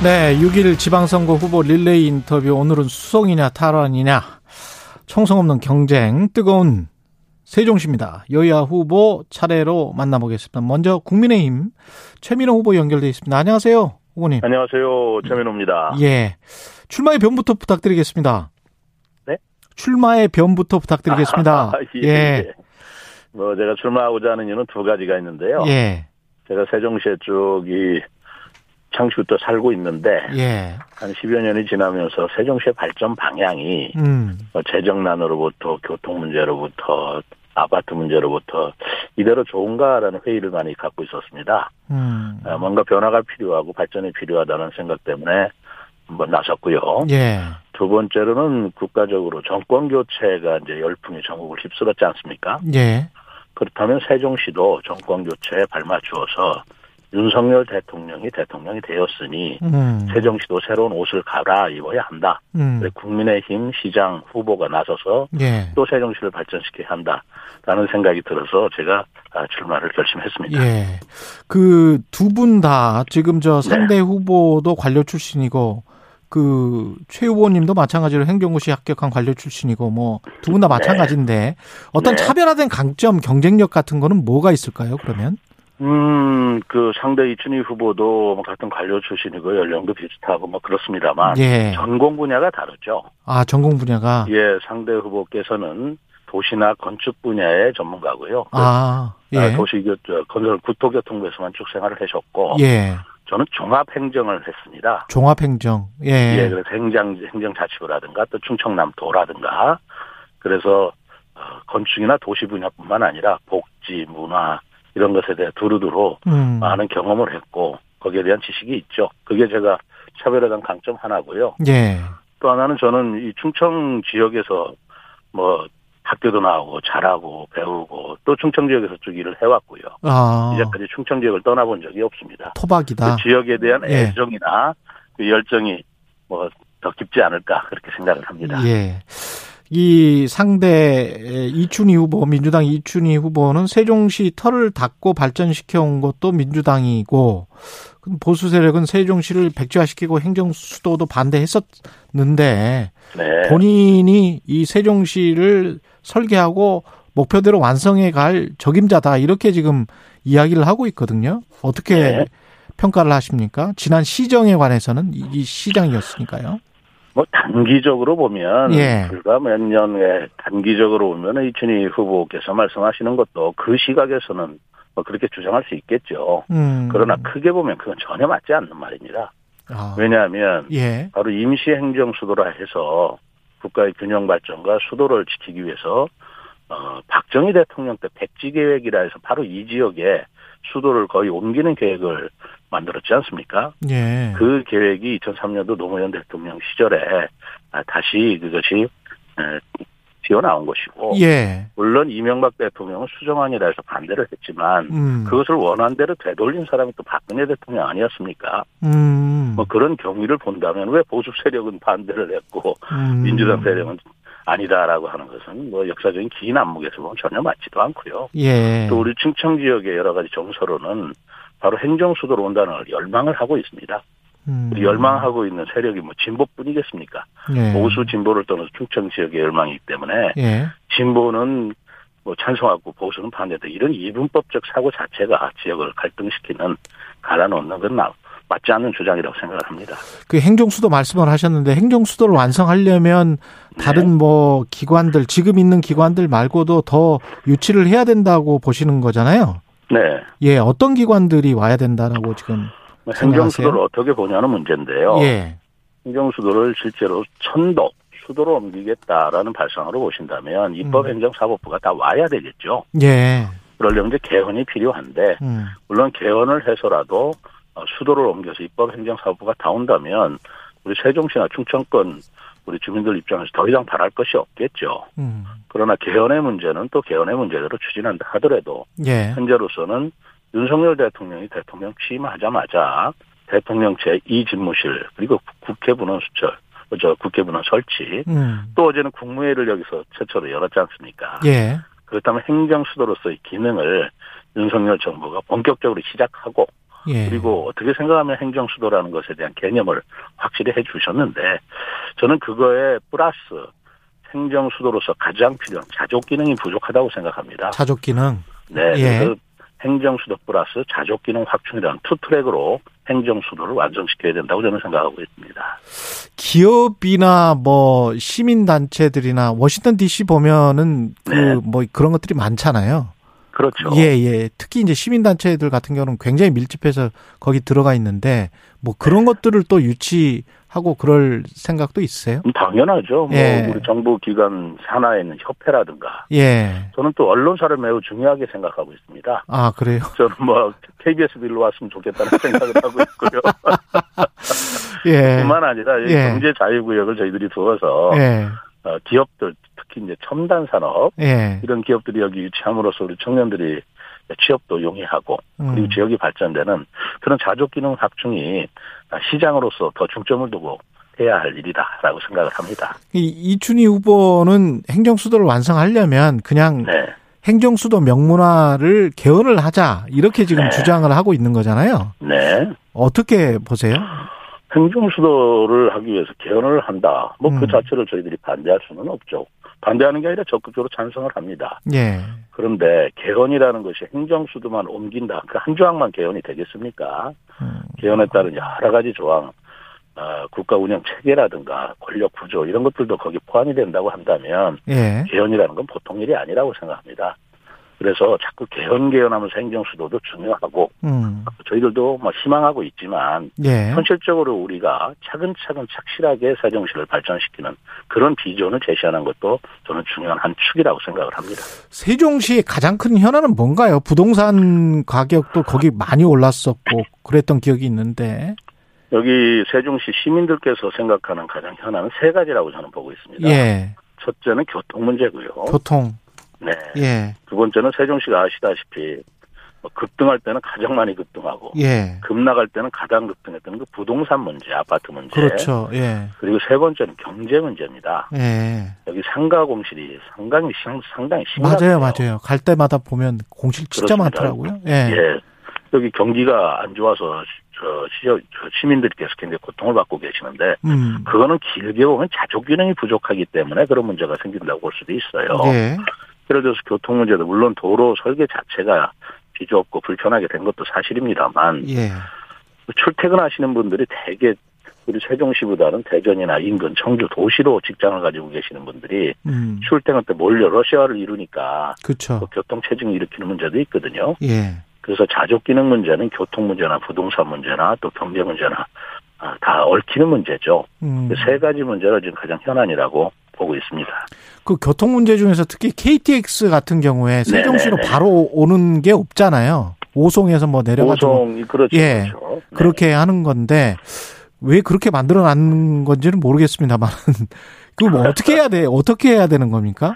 네, 6일 지방선거 후보 릴레이 인터뷰 오늘은 수성이냐 탈환이냐 총성 없는 경쟁 뜨거운 세종시입니다. 여야 후보 차례로 만나보겠습니다. 먼저 국민의힘 최민호 후보 연결돼 있습니다. 안녕하세요, 후보님. 안녕하세요. 최민호입니다. 예, 출마의 변부터 부탁드리겠습니다. 네? 출마의 변부터 부탁드리겠습니다. 아, 예, 예. 뭐 제가 출마하고자 하는 이유는 두 가지가 있는데요. 예. 제가 세종시에 쪽이 창시부터 살고 있는데 예. 한 10여 년이 지나면서 세종시의 발전 방향이 음. 뭐 재정난으로부터 교통 문제로부터 아파트 문제로부터 이대로 좋은가라는 회의를 많이 갖고 있었습니다. 음. 아, 뭔가 변화가 필요하고 발전이 필요하다는 생각 때문에 한번 나섰고요. 예. 두 번째로는 국가적으로 정권 교체가 이제 열풍이 전국을 휩쓸었지 않습니까? 예. 그렇다면 세종시도 정권 교체에 발맞추어서 윤석열 대통령이 대통령이 되었으니 음. 세종시도 새로운 옷을 갈아입어야 한다. 음. 국민의힘 시장 후보가 나서서 예. 또 세종시를 발전시켜야 한다라는 생각이 들어서 제가 아, 출마를 결심했습니다. 예. 그 두 분 다 지금 저 네. 상대 후보도 관료 출신이고 그최 후보님도 마찬가지로 행정고시 합격한 관료 출신이고 뭐 두 분 다 마찬가지인데 어떤 네. 차별화된 강점, 경쟁력 같은 거는 뭐가 있을까요? 그러면? 음, 그 상대 이춘희 후보도 뭐 같은 관료 출신이고 연령도 비슷하고 뭐 그렇습니다만 예. 전공 분야가 다르죠. 아, 전공 분야가 예, 상대 후보께서는 도시나 건축 분야의 전문가고요. 아, 예. 아, 도시 건설 국토교통부에서만 쭉 생활을 하셨고 예. 저는 종합행정을 했습니다. 종합행정. 예. 예, 그래서 행정 행정자치부라든가 또 충청남도라든가 그래서 어, 건축이나 도시 분야뿐만 아니라 복지, 문화 이런 것에 대해 두루두루 음. 많은 경험을 했고 거기에 대한 지식이 있죠. 그게 제가 차별에 대한 강점 하나고요. 예. 또 하나는 저는 이 충청 지역에서 뭐 학교도 나오고 잘하고 배우고 또 충청 지역에서 쭉 일을 해왔고요. 아. 이제까지 충청 지역을 떠나본 적이 없습니다. 토박이다. 그 지역에 대한 예. 애정이나 그 열정이 뭐 더 깊지 않을까 그렇게 생각을 합니다. 예. 이 상대 이춘희 후보, 민주당 이춘희 후보는 세종시 털을 닦고 발전시켜 온 것도 민주당이고 보수 세력은 세종시를 백지화시키고 행정 수도도 반대했었는데 네. 본인이 이 세종시를 설계하고 목표대로 완성해 갈 적임자다 이렇게 지금 이야기를 하고 있거든요. 어떻게 네. 평가를 하십니까? 지난 시정에 관해서는 이- 이 시장이었으니까요. 뭐 단기적으로 보면 예. 불과 몇 년에 단기적으로 보면 이춘희 후보께서 말씀하시는 것도 그 시각에서는 뭐 그렇게 주장할 수 있겠죠. 음. 그러나 크게 보면 그건 전혀 맞지 않는 말입니다. 아. 왜냐하면 예. 바로 임시 행정 수도라 해서 국가의 균형 발전과 수도를 지키기 위해서 어, 박정희 대통령 때 백지 계획이라 해서 바로 이 지역에 수도를 거의 옮기는 계획을 만들었지 않습니까? 예. 그 계획이 2003년도 노무현 대통령 시절에 아, 다시 그것이 에, 튀어나온 것이고 예. 물론 이명박 대통령은 수정안이라 해서 반대를 했지만 음. 그것을 원한 대로 되돌린 사람이 또 박근혜 대통령 아니었습니까? 음. 뭐 그런 경위를 본다면 왜 보수 세력은 반대를 했고 음. 민주당 세력은 아니다라고 하는 것은 뭐 역사적인 긴 안목에서 보면 전혀 맞지도 않고요. 예. 또 우리 충청 지역의 여러 가지 정서로는 바로 행정 수도로 온다는 걸 열망을 하고 있습니다. 음. 열망하고 있는 세력이 뭐 진보뿐이겠습니까? 예. 보수 진보를 떠나서 충청 지역의 열망이기 때문에 예. 진보는 뭐 찬성하고 보수는 반대다 이런 이분법적 사고 자체가 지역을 갈등시키는 갈아놓는 건 나- 맞지 않는 주장이라고 생각을 합니다. 그 행정수도 말씀을 하셨는데 행정수도를 완성하려면 다른 네. 뭐 기관들 지금 있는 기관들 말고도 더 유치를 해야 된다고 보시는 거잖아요. 네. 예, 어떤 기관들이 와야 된다라고 지금 뭐? 행정수도를 어떻게 보냐는 문제인데요. 예. 행정수도를 실제로 천도 수도로 옮기겠다라는 발상으로 보신다면 입법행정사법부가 다 와야 되겠죠. 예. 그러려면 이제 개헌이 필요한데 음. 물론 개헌을 해서라도 어, 수도를 옮겨서 입법행정사법부가 다 온다면 우리 세종시나 충청권 우리 주민들 입장에서 더 이상 바랄 것이 없겠죠. 음. 그러나 개헌의 문제는 또 개헌의 문제대로 추진한다 하더라도 예. 현재로서는 윤석열 대통령이 대통령 취임하자마자 대통령 제2 집무실 그리고 국회 분원 수철 저 국회 분원 설치 음. 또 어제는 국무회의를 여기서 최초로 열었지 않습니까? 예. 그렇다면 행정 수도로서의 기능을 윤석열 정부가 본격적으로 시작하고 예. 그리고 어떻게 생각하면 행정 수도라는 것에 대한 개념을 확실히 해 주셨는데 저는 그거에 플러스 행정 수도로서 가장 필요한 자족 기능이 부족하다고 생각합니다. 자족 기능. 네. 예. 그래서 행정 수도 플러스 자족 기능 확충이라는 two track으로 행정 수도를 완성시켜야 된다고 저는 생각하고 있습니다. 기업이나 뭐 시민 단체들이나 워싱턴 DC 보면은 그 네. 뭐 그런 것들이 많잖아요. 그렇죠. 예, 예. 특히 이제 시민단체들 같은 경우는 굉장히 밀집해서 거기 들어가 있는데 뭐 그런 네. 것들을 또 유치하고 그럴 생각도 있으세요? 음, 당연하죠. 예. 뭐 우리 정부 기관 산하에 있는 협회라든가 예. 저는 또 언론사를 매우 중요하게 생각하고 있습니다. 아, 그래요? 저는 뭐 KBS도 일로 왔으면 좋겠다는 생각을 하고 있고요. 예. 뿐만 아니라 이 예. 경제 자유구역을 저희들이 두어서 예. 어, 기업들 특히 이제 첨단 산업 예. 이런 기업들이 여기 유치함으로써 우리 청년들이 취업도 용이하고 그리고 음. 지역이 발전되는 그런 자족 기능 확충이 시장으로서 더 중점을 두고 해야 할 일이다라고 생각을 합니다. 이 이춘희 후보는 행정 수도를 완성하려면 그냥 네. 행정 수도 명문화를 개헌을 하자 이렇게 지금 네. 주장을 하고 있는 거잖아요. 네. 어떻게 보세요? 행정 수도를 하기 위해서 개헌을 한다. 뭐그 음. 자체를 저희들이 반대할 수는 없죠. 반대하는 게 아니라 적극적으로 찬성을 합니다. 예. 그런데 개헌이라는 것이 행정 수도만 옮긴다. 그 한 조항만 개헌이 되겠습니까? 음. 개헌에 따른 여러 가지 조항, 어, 국가 운영 체계라든가 권력 구조 이런 것들도 거기 포함이 된다고 한다면 예. 개헌이라는 건 보통 일이 아니라고 생각합니다. 그래서 자꾸 개헌 개헌하면서 행정수도도 중요하고 음. 저희들도 뭐 희망하고 있지만 예. 현실적으로 우리가 차근차근 착실하게 세종시를 발전시키는 그런 비전을 제시하는 것도 저는 중요한 한 축이라고 생각을 합니다. 세종시의 가장 큰 현안은 뭔가요? 부동산 가격도 거기 많이 올랐었고 그랬던 기억이 있는데. 여기 세종시 시민들께서 생각하는 가장 현안은 세 가지라고 저는 보고 있습니다. 예. 첫째는 교통 문제고요. 교통. 네. 예. 두 번째는 세종시가 아시다시피 뭐 급등할 때는 가장 많이 급등하고 예. 급락할 때는 가장 급등했던 그 부동산 문제, 아파트 문제. 그렇죠. 예. 그리고 세 번째는 경제 문제입니다. 예. 여기 상가 공실이 상당히 심- 상당히 심각해요. 맞아요, 맞아요. 갈 때마다 보면 공실 진짜 그렇습니다. 많더라고요. 예. 예. 여기 경기가 안 좋아서 저, 시, 저 시민들께서 굉장히 고통을 받고 계시는데 음. 그거는 길게 보면 자족 기능이 부족하기 때문에 그런 문제가 생긴다고 볼 수도 있어요. 예. 예를 들어서 교통 문제도 물론 도로 설계 자체가 비좁고 불편하게 된 것도 사실입니다만 예. 출퇴근하시는 분들이 대개 우리 세종시보다는 대전이나 인근 청주 도시로 직장을 가지고 계시는 분들이 음. 출퇴근 때 몰려 러시아를 이루니까. 또 교통 체증 일으키는 문제도 있거든요. 예. 그래서 자족 기능 문제는 교통 문제나 부동산 문제나 또 경제 문제나 아, 다 얽히는 문제죠. 음. 그 세 가지 문제가 지금 가장 현안이라고 보고 있습니다. 그 교통 문제 중에서 특히 KTX 같은 경우에 세종시로 네네네. 바로 오는 게 없잖아요. 오송에서 뭐 내려가지고 오송이 그렇죠. 예. 그렇죠. 네. 그렇게 하는 건데 왜 그렇게 만들어 놨는 건지는 모르겠습니다만 그뭐 어떻게 해야 돼? 어떻게 해야 되는 겁니까?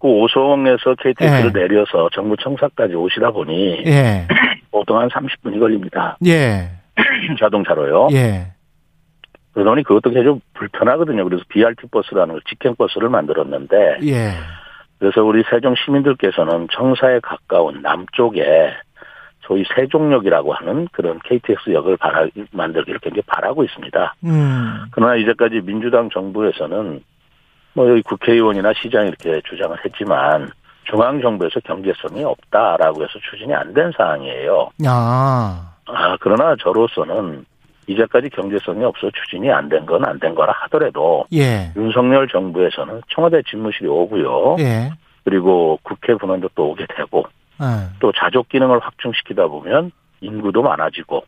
그 오송에서 KTX를 예. 내려서 정부 청사까지 오시다 보니 예. 보통 한 30분이 걸립니다. 예. 자동차로요. 예. 그러다 보니 그것도 굉장히 좀 불편하거든요. 그래서 BRT 버스라는 걸 직행 버스를 만들었는데 예. 그래서 우리 세종 시민들께서는 청사에 가까운 남쪽에 소위 세종역이라고 하는 그런 KTX역을 바라, 만들기를 굉장히 바라고 있습니다. 음. 그러나 이제까지 민주당 정부에서는 뭐 여기 국회의원이나 시장이 이렇게 주장을 했지만 중앙정부에서 경제성이 없다라고 해서 추진이 안 된 사항이에요. 아. 아, 그러나 저로서는 이제까지 경제성이 없어 추진이 안 된 건 안 된 거라 하더라도 예. 윤석열 정부에서는 청와대 집무실이 오고요. 예. 그리고 국회 분원도 또 오게 되고 예. 또 자족 기능을 확충시키다 보면 인구도 많아지고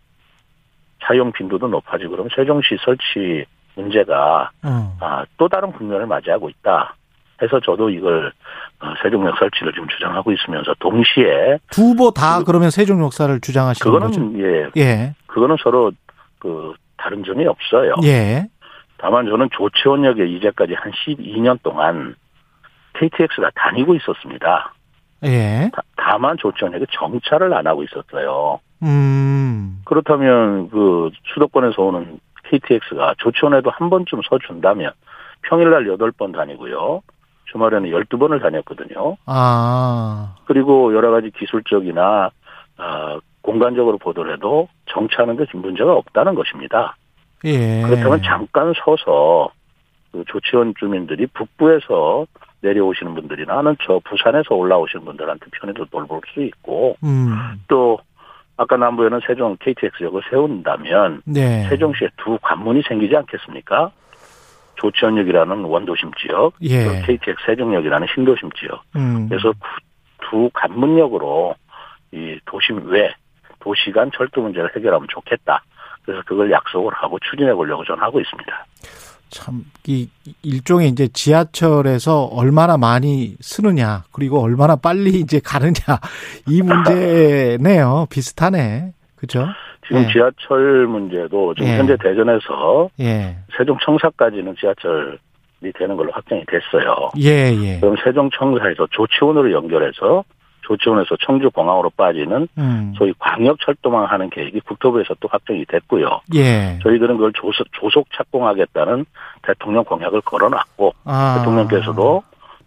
차용 빈도도 높아지고 그러면 세종시 설치 문제가 음. 아, 또 다른 국면을 맞이하고 있다. 해서 저도 이걸 어, 세종역 설치를 지금 주장하고 있으면서 동시에 두 후보 다 그 러면 세종 역사를 주장하시는 거죠? 그거는 예 예. 그거는 서로 그 다른 점이 없어요. 예. 다만 저는 조치원역에 이제까지 한 12년 동안 KTX가 다니고 있었습니다. 예. 다- 다만 조치원역에 정차를 안 하고 있었어요. 음. 그렇다면 그 수도권에서 오는 KTX가 조치원에도 한 번쯤 서준다면 평일날 8번 다니고요. 주말에는 12번을 다녔거든요. 아. 그리고 여러 가지 기술적이나 아, 공간적으로 보더라도 정차하는 데 문제가 없다는 것입니다. 예. 그렇다면 잠깐 서서 그 조치원 주민들이 북부에서 내려오시는 분들이나 하는 저 부산에서 올라오시는 분들한테 편의도 돌볼 수 있고 음. 또 아까 남부에는 세종 KTX역을 세운다면 네. 세종시에 두 관문이 생기지 않겠습니까? 조치원역이라는 원도심 지역, 예. 또 KTX 세종역이라는 신도심 지역. 음. 그래서 구- 두 관문역으로 이 도심 외 도시 간 철도 문제를 해결하면 좋겠다. 그래서 그걸 약속을 하고 추진해 보려고 저는 하고 있습니다. 참, 이, 일종의 이제 지하철에서 얼마나 많이 쓰느냐, 그리고 얼마나 빨리 이제 가느냐, 이 문제네요. 비슷하네. 그죠? 지금 예. 지하철 문제도 지금 예. 현재 대전에서 예. 세종청사까지는 지하철이 되는 걸로 확정이 됐어요. 예, 예. 그럼 세종청사에서 조치원으로 연결해서 조치원에서 청주 공항으로 빠지는 음. 소위 광역 철도망 하는 계획이 국토부에서 또 확정이 됐고요. 예. 저희들은 그걸 조속, 조속 착공하겠다는 대통령 공약을 걸어놨고 아. 대통령께서도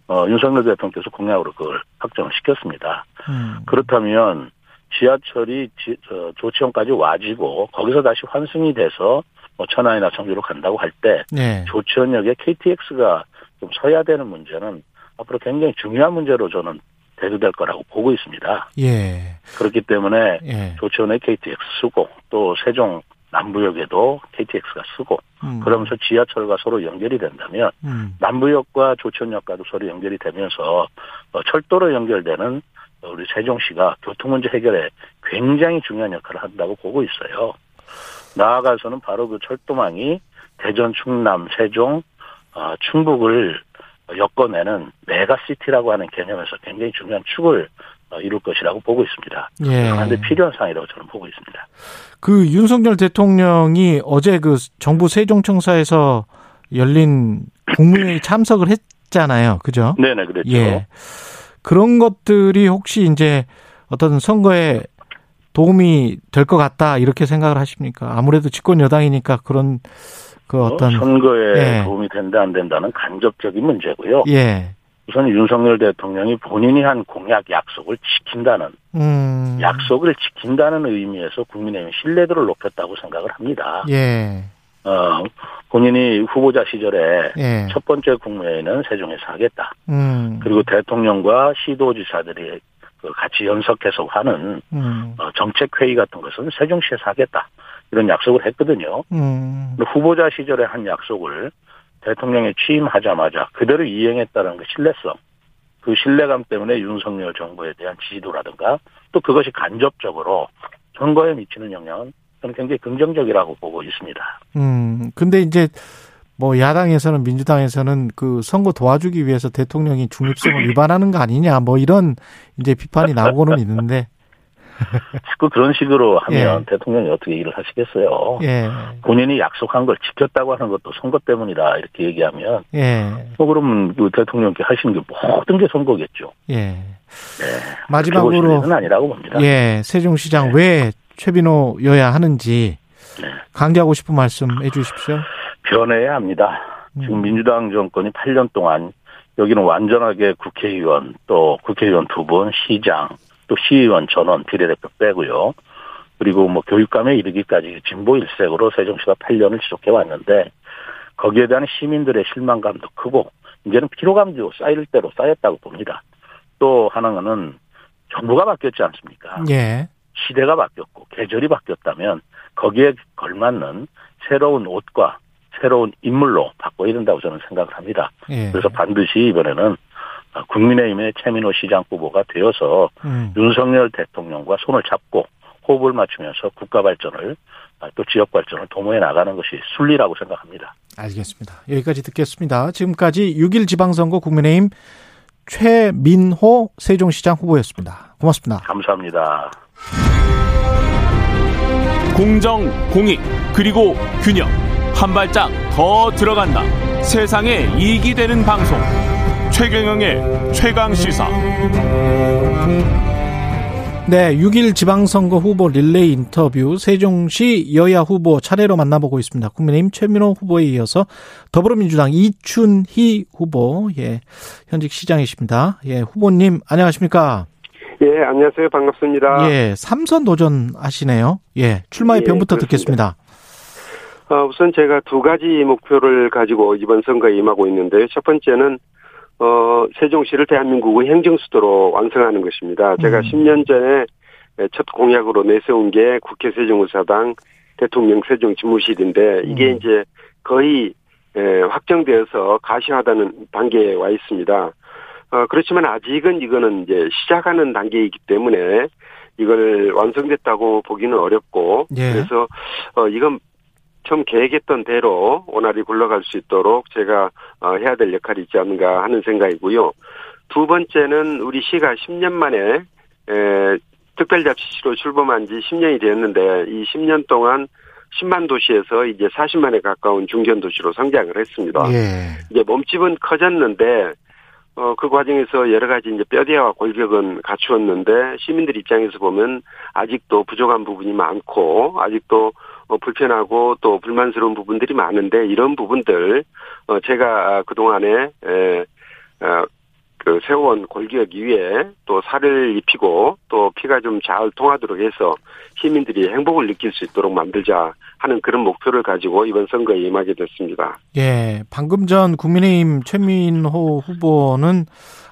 어, 윤석열 대통령께서 공약으로 그걸 확정을 시켰습니다. 음. 그렇다면 지하철이 지, 저, 조치원까지 와지고 거기서 다시 환승이 돼서 뭐 천안이나 청주로 간다고 할때 예. 조치원역에 KTX가 좀 서야 되는 문제는 앞으로 굉장히 중요한 문제로 저는 대두될 거라고 보고 있습니다. 예. 그렇기 때문에 예. 조치원에 KTX 쓰고 또 세종 남부역에도 KTX가 쓰고 음. 그러면서 지하철과 서로 연결이 된다면 음. 남부역과 조천역과도 서로 연결이 되면서 어, 철도로 연결되는 우리 세종시가 교통 문제 해결에 굉장히 중요한 역할을 한다고 보고 있어요. 나아가서는 바로 그 철도망이 대전, 충남, 세종, 어, 충북을 엮어내는 메가시티라고 하는 개념에서 굉장히 중요한 축을 어, 이룰 것이라고 보고 있습니다. 예. 그런데 필요한 상황이라고 저는 보고 있습니다. 그 윤석열 대통령이 어제 그 정부 세종청사에서 열린 국무회의 참석을 했잖아요. 그죠? 네네 그랬죠. 예. 그런 것들이 혹시 이제 어떤 선거에 도움이 될 것 같다 이렇게 생각을 하십니까? 아무래도 집권 여당이니까 그런 그 어떤 어, 선거에 예. 도움이 된다 안 된다는 간접적인 문제고요. 예. 우선 윤석열 대통령이 본인이 한 공약 약속을 지킨다는 음. 약속을 지킨다는 의미에서 국민의힘 신뢰도를 높였다고 생각을 합니다. 예. 어, 본인이 후보자 시절에 예. 첫 번째 국무회의는 세종에서 하겠다. 음. 그리고 대통령과 시도지사들이 그 같이 연석해서 하는 음. 어, 정책 회의 같은 것은 세종시에서 하겠다. 이런 약속을 했거든요. 음. 후보자 시절에 한 약속을 대통령이 취임하자마자 그대로 이행했다는 그 신뢰성, 그 신뢰감 때문에 윤석열 정부에 대한 지지도라든가 또 그것이 간접적으로 선거에 미치는 영향은 저는 굉장히 긍정적이라고 보고 있습니다. 음. 근데 이제 뭐 야당에서는 민주당에서는 그 선거 도와주기 위해서 대통령이 중립성을 위반하는 거 아니냐 뭐 이런 이제 비판이 나오고는 있는데 자꾸 그런 식으로 하면 예. 대통령이 어떻게 일을 하시겠어요? 예. 본인이 약속한 걸 지켰다고 하는 것도 선거 때문이다 이렇게 얘기하면 예. 뭐 그러면 그 대통령께 하시는 게 모든 게 선거겠죠. 예. 네. 마지막으로 는 아니라고 봅니다. 예, 세종시장 왜 최빈호여야 하는지 네. 강조하고 싶은 말씀 해 주십시오. 변해야 합니다. 지금 음. 민주당 정권이 8년 동안 여기는 완전하게 국회의원 또 국회의원 두 분, 시장 또 시의원 전원 비례대표 빼고요. 그리고 뭐 교육감에 이르기까지 진보 일색으로 세종시가 8년을 지속해 왔는데 거기에 대한 시민들의 실망감도 크고 이제는 피로감도 쌓일 대로 쌓였다고 봅니다. 또 하나는 정부가 바뀌었지 않습니까? 예. 시대가 바뀌었고 계절이 바뀌었다면 거기에 걸맞는 새로운 옷과 새로운 인물로 바꿔야 된다고 저는 생각을 합니다. 예. 그래서 반드시 이번에는 국민의힘의 최민호 시장 후보가 되어서 음. 윤석열 대통령과 손을 잡고 호흡을 맞추면서 국가 발전을 또 지역 발전을 도모해 나가는 것이 순리라고 생각합니다. 알겠습니다. 여기까지 듣겠습니다. 지금까지 6일 지방선거 국민의힘 최민호 세종시장 후보였습니다. 고맙습니다. 감사합니다. 공정, 공익, 그리고 균형. 한 발짝 더 들어간다. 세상에 이익이 되는 방송. 최경영의 최강 시사. 네, 6일 지방선거 후보 릴레이 인터뷰 세종시 여야 후보 차례로 만나보고 있습니다. 국민의힘 최민호 후보에 이어서 더불어민주당 이춘희 후보, 예, 현직 시장이십니다. 예, 후보님 안녕하십니까? 예, 안녕하세요. 반갑습니다. 예, 삼선 도전하시네요. 예, 출마의 예, 변부터 그렇습니다. 듣겠습니다. 어, 우선 제가 두 가지 목표를 가지고 이번 선거에 임하고 있는데요. 첫 번째는 어, 세종시를 대한민국의 행정수도로 완성하는 것입니다. 제가 음. 10년 전에 첫 공약으로 내세운 게 국회 세종의사당 대통령 세종 집무실인데 이게 음. 이제 거의 에, 확정되어서 가시화되는 단계에 와 있습니다. 어, 그렇지만 아직은 이거는 이제 시작하는 단계이기 때문에 이걸 완성됐다고 보기는 어렵고 예. 그래서 어 이건 처음 계획했던 대로 원활히 굴러갈 수 있도록 제가 어, 해야 될 역할이 있지 않는가 하는 생각이고요. 두 번째는 우리 시가 10년 만에 에, 특별자치시로 출범한 지 10년이 되었는데 이 10년 동안 10만 도시에서 이제 40만에 가까운 중견 도시로 성장을 했습니다. 예. 이제 몸집은 커졌는데 어, 그 과정에서 여러 가지 이제 뼈대와 골격은 갖추었는데 시민들 입장에서 보면 아직도 부족한 부분이 많고 아직도 어, 불편하고 또 불만스러운 부분들이 많은데 이런 부분들 어, 제가 그 동안에 에, 어, 그 세워온 골격 위에 또 살을 입히고 또 피가 좀 잘 통하도록 해서 시민들이 행복을 느낄 수 있도록 만들자 하는 그런 목표를 가지고 이번 선거에 임하게 됐습니다. 예. 방금 전 국민의힘 최민호 후보는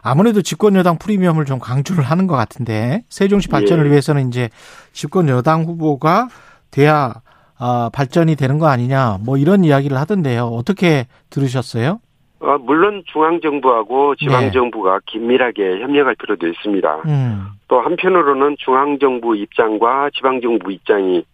아무래도 집권 여당 프리미엄을 좀 강조를 하는 것 같은데 세종시 발전을 예. 위해서는 이제 집권 여당 후보가 돼야 아, 발전이 되는 거 아니냐 뭐 이런 이야기를 하던데요. 어떻게 들으셨어요? 어, 물론 중앙정부하고 네. 지방정부가 긴밀하게 협력할 필요도 있습니다. 음. 또 한편으로는 중앙정부 입장과 지방정부 입장이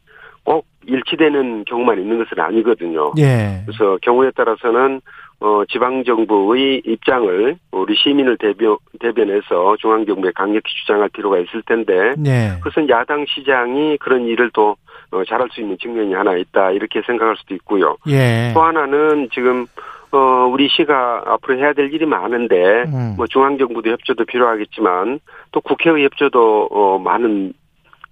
꼭 일치되는 경우만 있는 것은 아니거든요. 예. 그래서 경우에 따라서는 어, 지방정부의 입장을 우리 시민을 대변, 대변해서 중앙정부에 강력히 주장할 필요가 있을 텐데 예. 그것은 야당 시장이 그런 일을 또 어, 잘할 수 있는 측면이 하나 있다 이렇게 생각할 수도 있고요. 예. 또 하나는 지금 어 우리 시가 앞으로 해야 될 일이 많은데 음. 뭐 중앙정부도 협조도 필요하겠지만 또 국회의 협조도 어 많은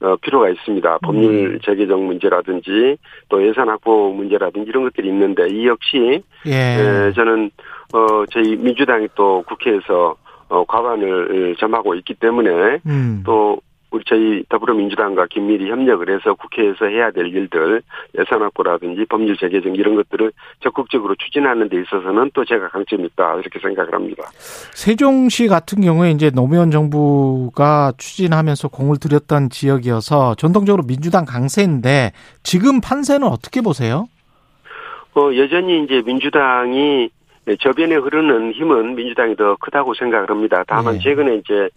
어 필요가 있습니다. 법률 재개정 문제라든지 또 예산 확보 문제라든지 이런 것들이 있는데 이 역시 예. 에, 저는 어 저희 민주당이 또 국회에서 어 과반을 점하고 있기 때문에 음. 또 우리 저희 더불어민주당과 긴밀히 협력을 해서 국회에서 해야 될 일들 예산 확보라든지 법률 재개정 이런 것들을 적극적으로 추진하는 데 있어서는 또 제가 강점이 있다 이렇게 생각을 합니다. 세종시 같은 경우에 이제 노무현 정부가 추진하면서 공을 들였던 지역이어서 전통적으로 민주당 강세인데 지금 판세는 어떻게 보세요? 어 여전히 이제 민주당이 저변에 흐르는 힘은 민주당이 더 크다고 생각을 합니다. 다만 네. 최근에 이제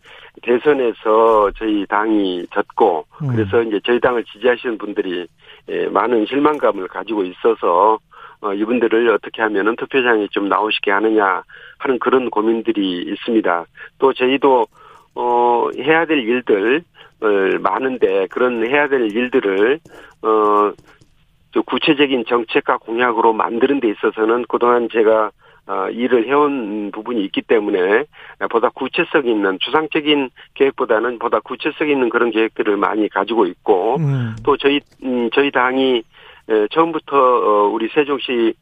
대선에서 저희 당이 졌고 음. 그래서 이제 저희 당을 지지하시는 분들이 예, 많은 실망감을 가지고 있어서 어, 이분들을 어떻게 하면은 투표장에 좀 나오시게 하느냐 하는 그런 고민들이 있습니다. 또 저희도 어 해야 될 일들 어, 많은데 그런 해야 될 일들을 어또 구체적인 정책과 공약으로 만드는 데 있어서는 그동안 제가 어, 일을 해온 부분이 있기 때문에 보다 구체성 있는 주상적인 계획보다는 보다 구체성 있는 그런 계획들을 많이 가지고 있고 음. 또 저희 음, 저희 당이 에, 처음부터 어, 우리 세종시를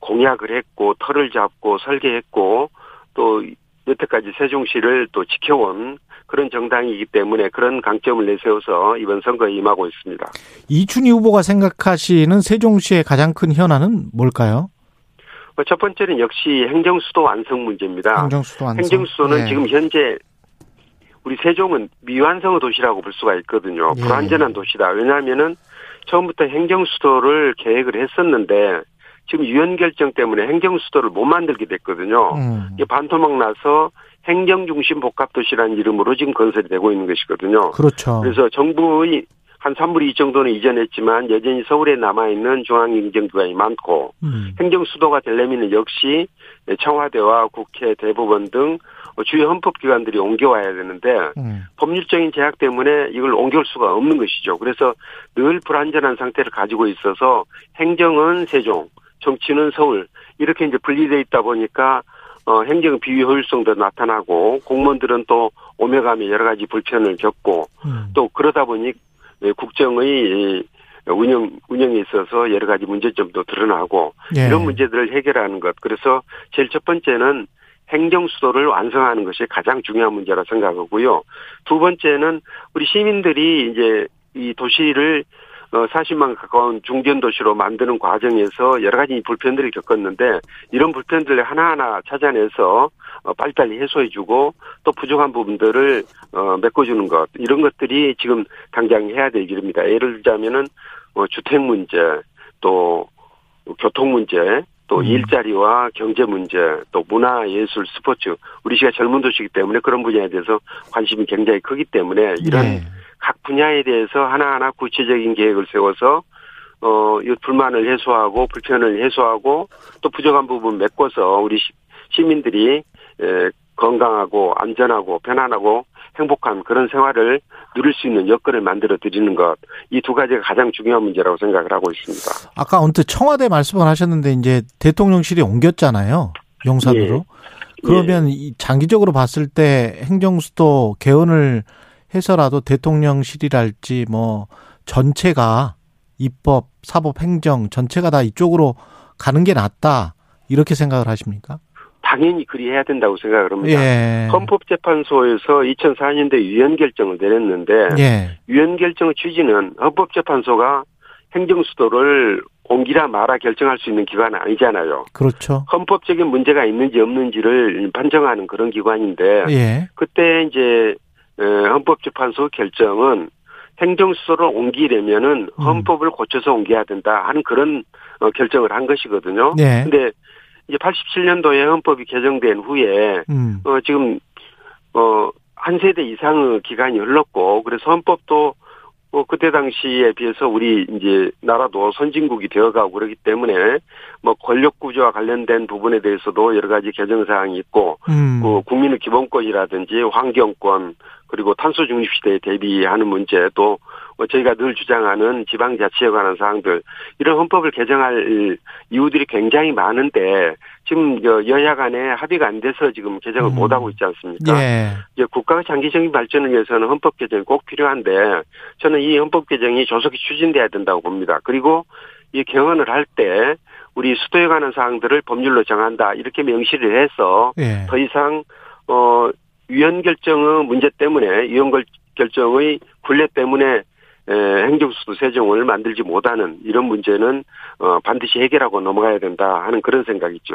공약을 했고 털을 잡고 설계했고 또 여태까지 세종시를 또 지켜온 그런 정당이기 때문에 그런 강점을 내세워서 이번 선거에 임하고 있습니다. 이춘희 후보가 생각하시는 세종시의 가장 큰 현안은 뭘까요? 어, 첫 번째는 역시 행정수도 완성 문제입니다. 행정수도 완성. 행정수도는 예. 지금 현재 우리 세종은 미완성의 도시라고 볼 수가 있거든요. 예. 불완전한 도시다. 왜냐하면은 처음부터 행정수도를 계획을 했었는데 지금 유엔 결정 때문에 행정수도를 못 만들게 됐거든요. 음. 이게 반토막 나서 행정중심 복합도시라는 이름으로 지금 건설이 되고 있는 것이거든요. 그렇죠. 그래서 정부의 한 3분의 2 정도는 이전했지만 여전히 서울에 남아있는 중앙행정기관이 많고 음. 행정수도가 되려면 역시 청와대와 국회, 대법원 등 주요 헌법기관들이 옮겨와야 되는데 음. 법률적인 제약 때문에 이걸 옮겨올 수가 없는 것이죠. 그래서 늘 불안전한 상태를 가지고 있어서 행정은 세종, 정치는 서울 이렇게 이제 분리돼 있다 보니까 어, 행정 비효율성도 나타나고 공무원들은 또 오며가며 여러 가지 불편을 겪고 음. 또 그러다 보니 예, 국정의 이 운영 운영에 있어서 여러 가지 문제점도 드러나고 예. 이런 문제들을 해결하는 것. 그래서 제일 첫 번째는 행정 수도를 완성하는 것이 가장 중요한 문제라 생각하고요. 두 번째는 우리 시민들이 이제 이 도시를 어, 40만 가까운 중견 도시로 만드는 과정에서 여러 가지 불편들을 겪었는데 이런 불편들을 하나하나 찾아내서 어, 빨리빨리 해소해주고 또 부족한 부분들을 어, 메꿔주는 것 이런 것들이 지금 당장 해야 될 일입니다. 예를 들자면은 어, 주택 문제 또 교통 문제 또또 음. 일자리와 경제 문제, 또 문화, 예술, 스포츠, 우리 시가 젊은 도시이기 때문에 그런 분야에 대해서 관심이 굉장히 크기 때문에 이런 네. 각 분야에 대해서 하나하나 구체적인 계획을 세워서 어, 이 불만을 해소하고 불편을 해소하고 또 부족한 부분 메꿔서 우리 시- 시민들이 에, 건강하고 안전하고 편안하고 행복한 그런 생활을 누릴 수 있는 여건을 만들어 드리는 것 이 두 가지가 가장 중요한 문제라고 생각을 하고 있습니다. 아까 언뜻 청와대 말씀을 하셨는데 이제 대통령실이 옮겼잖아요. 용산으로. 예. 그러면 이 장기적으로 봤을 때 행정수도 개헌을 해서라도 대통령실이랄지 뭐 전체가 입법, 사법, 행정 전체가 다 이쪽으로 가는 게 낫다. 이렇게 생각을 하십니까? 당연히 그리 해야 된다고 생각을 합니다. 예. 헌법재판소에서 2004년도에 위헌 결정을 내렸는데 예. 위헌 결정의 취지는 헌법재판소가 행정수도를 옮기라 마라 결정할 수 있는 기관은 아니잖아요. 그렇죠. 헌법적인 문제가 있는지 없는지를 판정하는 그런 기관인데 예. 그때 이제 에, 헌법재판소 결정은 행정수도를 옮기려면은 음. 헌법을 고쳐서 옮겨야 된다 하는 그런 어, 결정을 한 것이거든요. 네. 근데 이제 87년도에 헌법이 개정된 후에 음. 어 지금 어한 세대 이상의 기간이 흘렀고 그래서 헌법도 뭐 그때 당시에 비해서 우리 이제 나라도 선진국이 되어가고 그러기 때문에 뭐 권력 구조와 관련된 부분에 대해서도 여러 가지 개정 사항이 있고 음. 그 국민의 기본권이라든지 환경권 그리고 탄소 중립 시대에 대비하는 문제 또뭐 저희가 늘 주장하는 지방자치에 관한 사항들 이런 헌법을 개정할 이유들이 굉장히 많은데 지금 저 여야 간에 합의가 안 돼서 지금 개정을 음. 못 하고 있지 않습니까? 예. 이제 국가의 장기적인 발전을 위해서는 헌법 개정이 꼭 필요한데 저는 이 헌법 개정이 조속히 추진돼야 된다고 봅니다. 그리고 이 개헌을 할 때 우리 수도에 관한 사항들을 법률로 정한다 이렇게 명시를 해서 예. 더 이상 어 위헌 결정의 문제 때문에 위헌 결- 결정의 굴레 때문에 에, 행정수도 세종을 만들지 못하는 이런 문제는 어, 반드시 해결하고 넘어가야 된다 하는 그런 생각이죠.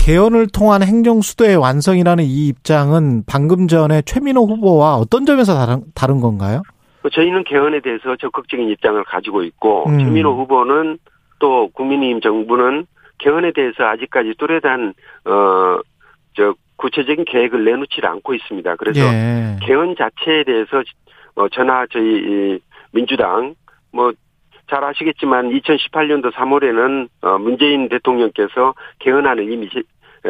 개헌을 통한 행정수도의 완성이라는 이 입장은 방금 전에 최민호 후보와 어떤 점에서 다른, 다른 건가요? 뭐 저희는 개헌에 대해서 적극적인 입장을 가지고 있고 음. 최민호 후보는 또 국민의힘 정부는 개헌에 대해서 아직까지 뚜렷한 어저 구체적인 계획을 내놓지 않고 있습니다. 그래서 예. 개헌 자체에 대해서 어 저나 저희 이 민주당 뭐 잘 아시겠지만 2018년도 3월에는 어 문재인 대통령께서 개헌안을 이미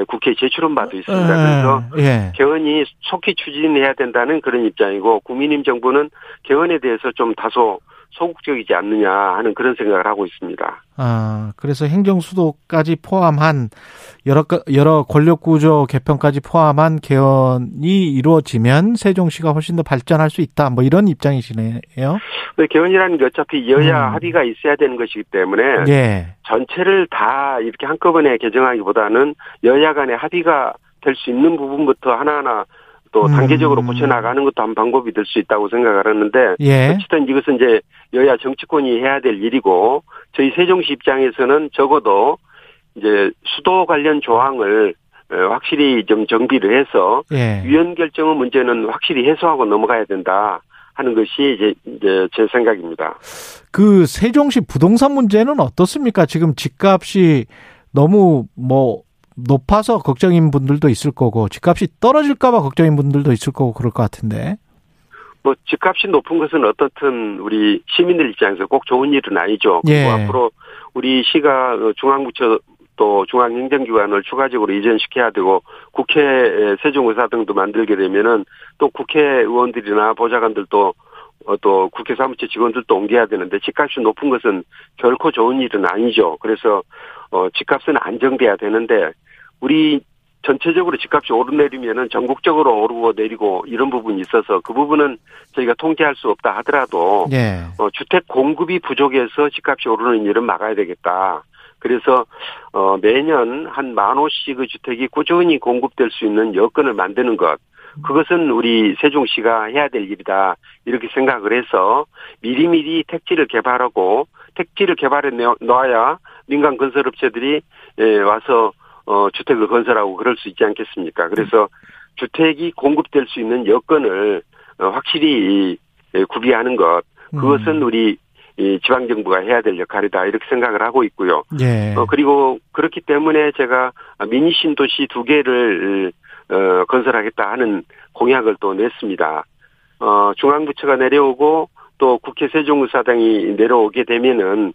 국회에 제출한 바도 있습니다. 그래서 예. 개헌이 속히 추진해야 된다는 그런 입장이고 국민의힘 정부는 개헌에 대해서 좀 다소 소극적이지 않느냐 하는 그런 생각을 하고 있습니다. 아, 그래서 행정 수도까지 포함한 여러, 가- 여러 권력 구조 개편까지 포함한 개헌이 이루어지면 세종시가 훨씬 더 발전할 수 있다. 뭐 이런 입장이시네요. 근데 개헌이라는 게 어차피 여야 음. 합의가 있어야 되는 것이기 때문에 예. 전체를 다 이렇게 한꺼번에 개정하기보다는 여야 간의 합의가 될 수 있는 부분부터 하나하나 또 음. 단계적으로 고쳐나가는 것도 한 방법이 될 수 있다고 생각을 하는데 예. 어쨌든 이것은 이제 여야 정치권이 해야 될 일이고 저희 세종시 입장에서는 적어도 이제 수도 관련 조항을 어, 확실히 좀 정비를 해서 예. 위헌 결정의 문제는 확실히 해소하고 넘어가야 된다 하는 것이 이제, 이제 제 생각입니다. 그 세종시 부동산 문제는 어떻습니까? 지금 집값이 너무 뭐 높아서 걱정인 분들도 있을 거고 집값이 떨어질까봐 걱정인 분들도 있을 거고 그럴 것 같은데. 뭐 집값이 높은 것은 어떻든 우리 시민들 입장에서 꼭 좋은 일은 아니죠. 그리고 예. 앞으로 우리 시가 어, 중앙부처 또 중앙행정기관을 추가적으로 이전시켜야 되고 국회 세종의사 등도 만들게 되면은 또 국회의원들이나 보좌관들도 어, 또 국회 사무처 직원들도 옮겨야 되는데 집값이 높은 것은 결코 좋은 일은 아니죠. 그래서 어 집값은 안정돼야 되는데 우리 전체적으로 집값이 오르내리면은 전국적으로 오르고 내리고 이런 부분이 있어서 그 부분은 저희가 통제할 수 없다 하더라도 예. 어, 주택 공급이 부족해서 집값이 오르는 일은 막아야 되겠다. 그래서 어, 매년 한 만 호씩의 주택이 꾸준히 공급될 수 있는 여건을 만드는 것. 그것은 우리 세종시가 해야 될 일이다. 이렇게 생각을 해서 미리미리 택지를 개발하고 택지를 개발해 놓아야 민간 건설업체들이 예, 와서 어, 주택을 건설하고 그럴 수 있지 않겠습니까? 그래서 주택이 공급될 수 있는 여건을 어, 확실히 예, 구비하는 것. 그것은 우리 이 지방 정부가 해야 될 역할이다 이렇게 생각을 하고 있고요. 예. 어, 그리고 그렇기 때문에 제가 미니 신도시 두 개를 어, 건설하겠다 하는 공약을 또 냈습니다. 어, 중앙부처가 내려오고 또 국회 세종의사당이 내려오게 되면은 어,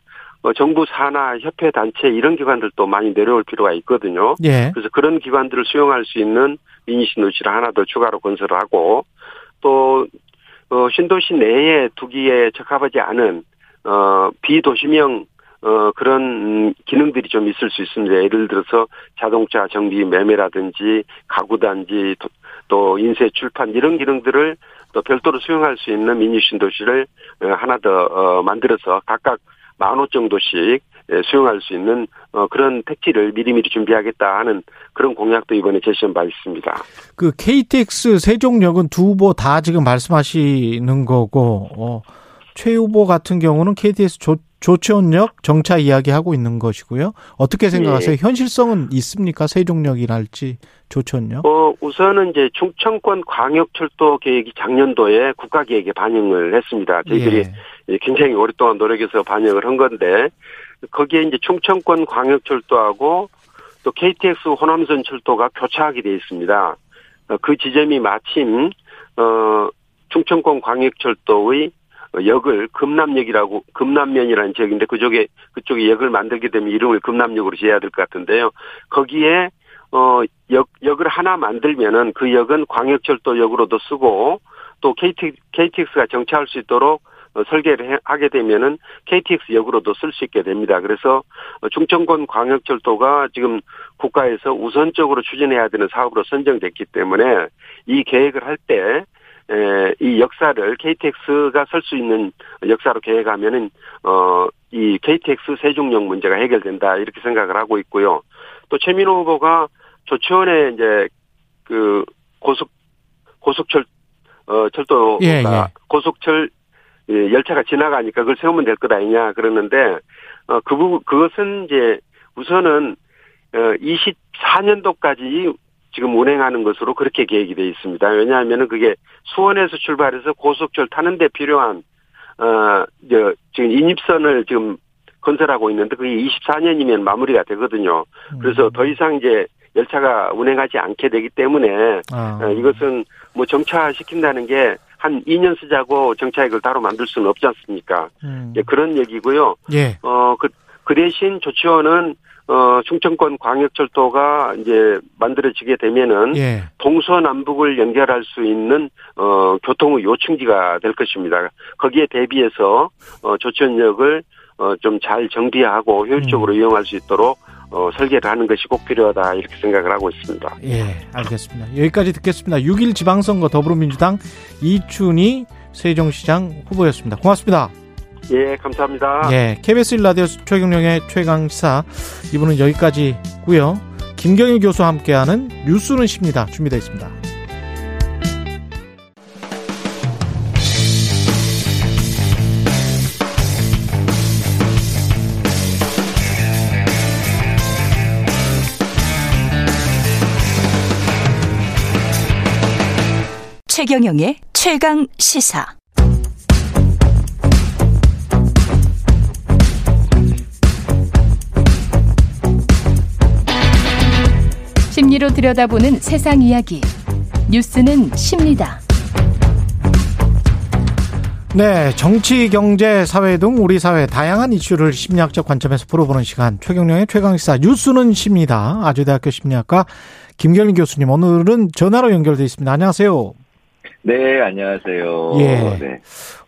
정부 산하 협회 단체 이런 기관들도 많이 내려올 필요가 있거든요. 예. 그래서 그런 기관들을 수용할 수 있는 미니 신도시를 하나 더 추가로 건설을 하고 또 어, 신도시 내에 두기에 적합하지 않은 어, 비도시명 어, 그런 기능들이 좀 있을 수 있습니다. 예를 들어서 자동차 정비 매매라든지 가구단지 또, 또 인쇄 출판 이런 기능들을 또 별도로 수용할 수 있는 미니 신도시를 어, 하나 더 어, 만들어서 각각 만호 정도씩 예, 수용할 수 있는 어, 그런 택지를 미리미리 준비하겠다 하는 그런 공약도 이번에 제시한 바 있습니다. 그 KTX 세종역은 두 후보 다 지금 말씀하시는 거고 어, 최 후보 같은 경우는 KTX 조, 조치원역 정차 이야기하고 있는 것이고요. 어떻게 생각하세요? 예. 현실성은 있습니까? 세종역이랄지 조치원역? 어, 우선은 이제 충청권 광역철도 계획이 작년도에 국가 계획에 반영을 했습니다. 저희들이 예. 굉장히 오랫동안 노력해서 반영을 한 건데 거기에 이제 충청권 광역철도하고 또 KTX 호남선 철도가 교차하게 돼 있습니다. 어, 그 지점이 마침 어 충청권 광역철도의 역을 금남역이라고 금남면이라는 지역인데 그쪽에 그쪽에 역을 만들게 되면 이름을 금남역으로 지어야 될 것 같은데요. 거기에 어역 역을 하나 만들면은 그 역은 광역철도역으로도 쓰고 또 KT, KTX가 정차할 수 있도록 어, 설계를 해- 하게 되면은 KTX 역으로도 쓸 수 있게 됩니다. 그래서 어, 충청권 광역철도가 지금 국가에서 우선적으로 추진해야 되는 사업으로 선정됐기 때문에 이 계획을 할 때 이 역사를 KTX가 설 수 있는 역사로 계획하면은 어이 KTX 세종역 문제가 해결된다 이렇게 생각을 하고 있고요. 또 최민호 후보가 조치원에 이제 그 고속 고속철 어 철도가 예, 예. 고속철 예, 열차가 지나가니까 그걸 세우면 될 것 아니냐 그러는데 어그 부분 그것은 이제 우선은 어 24년도까지 지금 운행하는 것으로 그렇게 계획이 돼 있습니다. 왜냐하면은 그게 수원에서 출발해서 고속철 타는데 필요한 어 저, 지금 인입선을 지금 건설하고 있는데 그게 24년이면 마무리가 되거든요. 그래서 더 이상 이제 열차가 운행하지 않게 되기 때문에 아. 어, 이것은 뭐 정차시킨다는 게 한 2년 쓰자고 정차액을 따로 만들 수는 없지 않습니까? 음. 예, 그런 얘기고요. 예. 어, 그, 그 대신 조치원은 어, 충청권 광역철도가 이제 만들어지게 되면은 예. 동서남북을 연결할 수 있는 어, 교통의 요충지가 될 것입니다. 거기에 대비해서 어, 조치원역을 어, 좀 잘 정비하고 효율적으로 이용할 수 있도록 어, 설계를 하는 것이 꼭 필요하다 이렇게 생각을 하고 있습니다. 예, 알겠습니다. 여기까지 듣겠습니다. 6일 지방선거 더불어민주당 이춘희 세종시장 후보였습니다. 고맙습니다. 예, 감사합니다. 예, KBS 1라디오 최경령의 최강시사 이분은 여기까지고요. 김경일 교수와 함께하는 뉴스는 십니다. 준비되어 있습니다. 최경영의 최강 시사. 심리로 들여다보는 세상 이야기. 뉴스는 십니다. 네, 정치, 경제, 사회 등 우리 사회 다양한 이슈를 심리학적 관점에서 풀어보는 시간 최경령의 최강시사 뉴스는 십니다. 아주대학교 심리학과 김경일 교수님 오늘은 전화로 연결돼 있습니다. 안녕하세요. 네, 안녕하세요. 예. 네.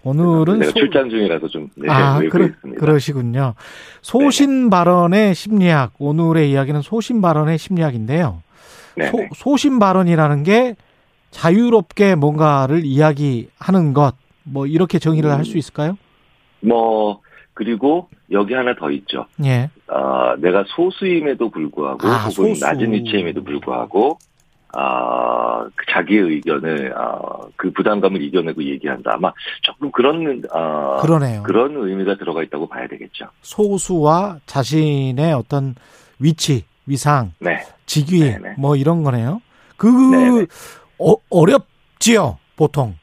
오늘은 소- 출장 중이라서 좀 네, 아, 그러, 있습니다. 그러시군요. 소신 발언의 심리학. 오늘의 이야기는 소신 발언의 심리학인데요. 네, 소, 네. 소신 발언이라는 게 자유롭게 뭔가를 이야기하는 것. 뭐 이렇게 정의를 할 음. 수 있을까요? 뭐 그리고 여기 하나 더 있죠. 예. 아, 내가 소수임에도 불구하고 아, 혹은 소수. 낮은 위치임에도 불구하고 아, 그 자기의 의견을 아, 그 부담감을 이겨내고 얘기한다. 아마 조금 그런 아, 그러네요. 그런 의미가 들어가 있다고 봐야 되겠죠. 소수와 자신의 어떤 위치, 위상, 네. 직위 네네. 뭐 이런 거네요. 그 네네. 어, 어렵지요, 보통.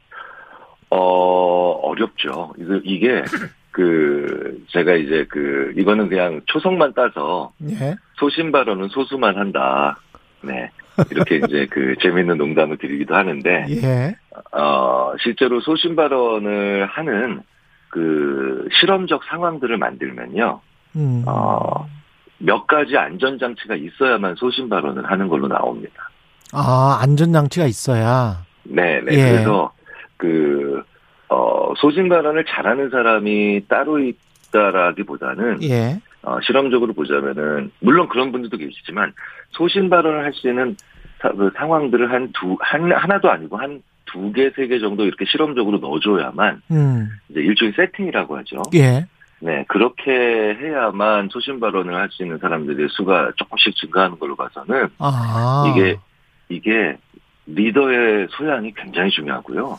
어, 어렵죠. 이게, 그 제가 이제 그 이거는 그냥 초성만 따서 예. 소신 발언은 소수만 한다. 네. 이렇게 이제 그 재밌는 농담을 드리기도 하는데 예. 어 실제로 소신 발언을 하는 그 실험적 상황들을 만들면요. 음. 어, 몇 가지 안전 장치가 있어야만 소신 발언을 하는 걸로 나옵니다. 아, 안전 장치가 있어야. 네, 네. 예. 그래서 그, 어, 소신 발언을 잘하는 사람이 따로 있다라기보다는, 예. 어, 실험적으로 보자면은, 물론 그런 분들도 계시지만, 소신 발언을 할 수 있는 사- 그 상황들을 한 두, 한, 하나도 아니고 한 두 개, 세 개 정도 이렇게 실험적으로 넣어줘야만, 음. 이제 일종의 세팅이라고 하죠. 예. 네, 그렇게 해야만 소신 발언을 할 수 있는 사람들의 수가 조금씩 증가하는 걸로 봐서는 아. 이게 이게 리더의 소양이 굉장히 중요하고요.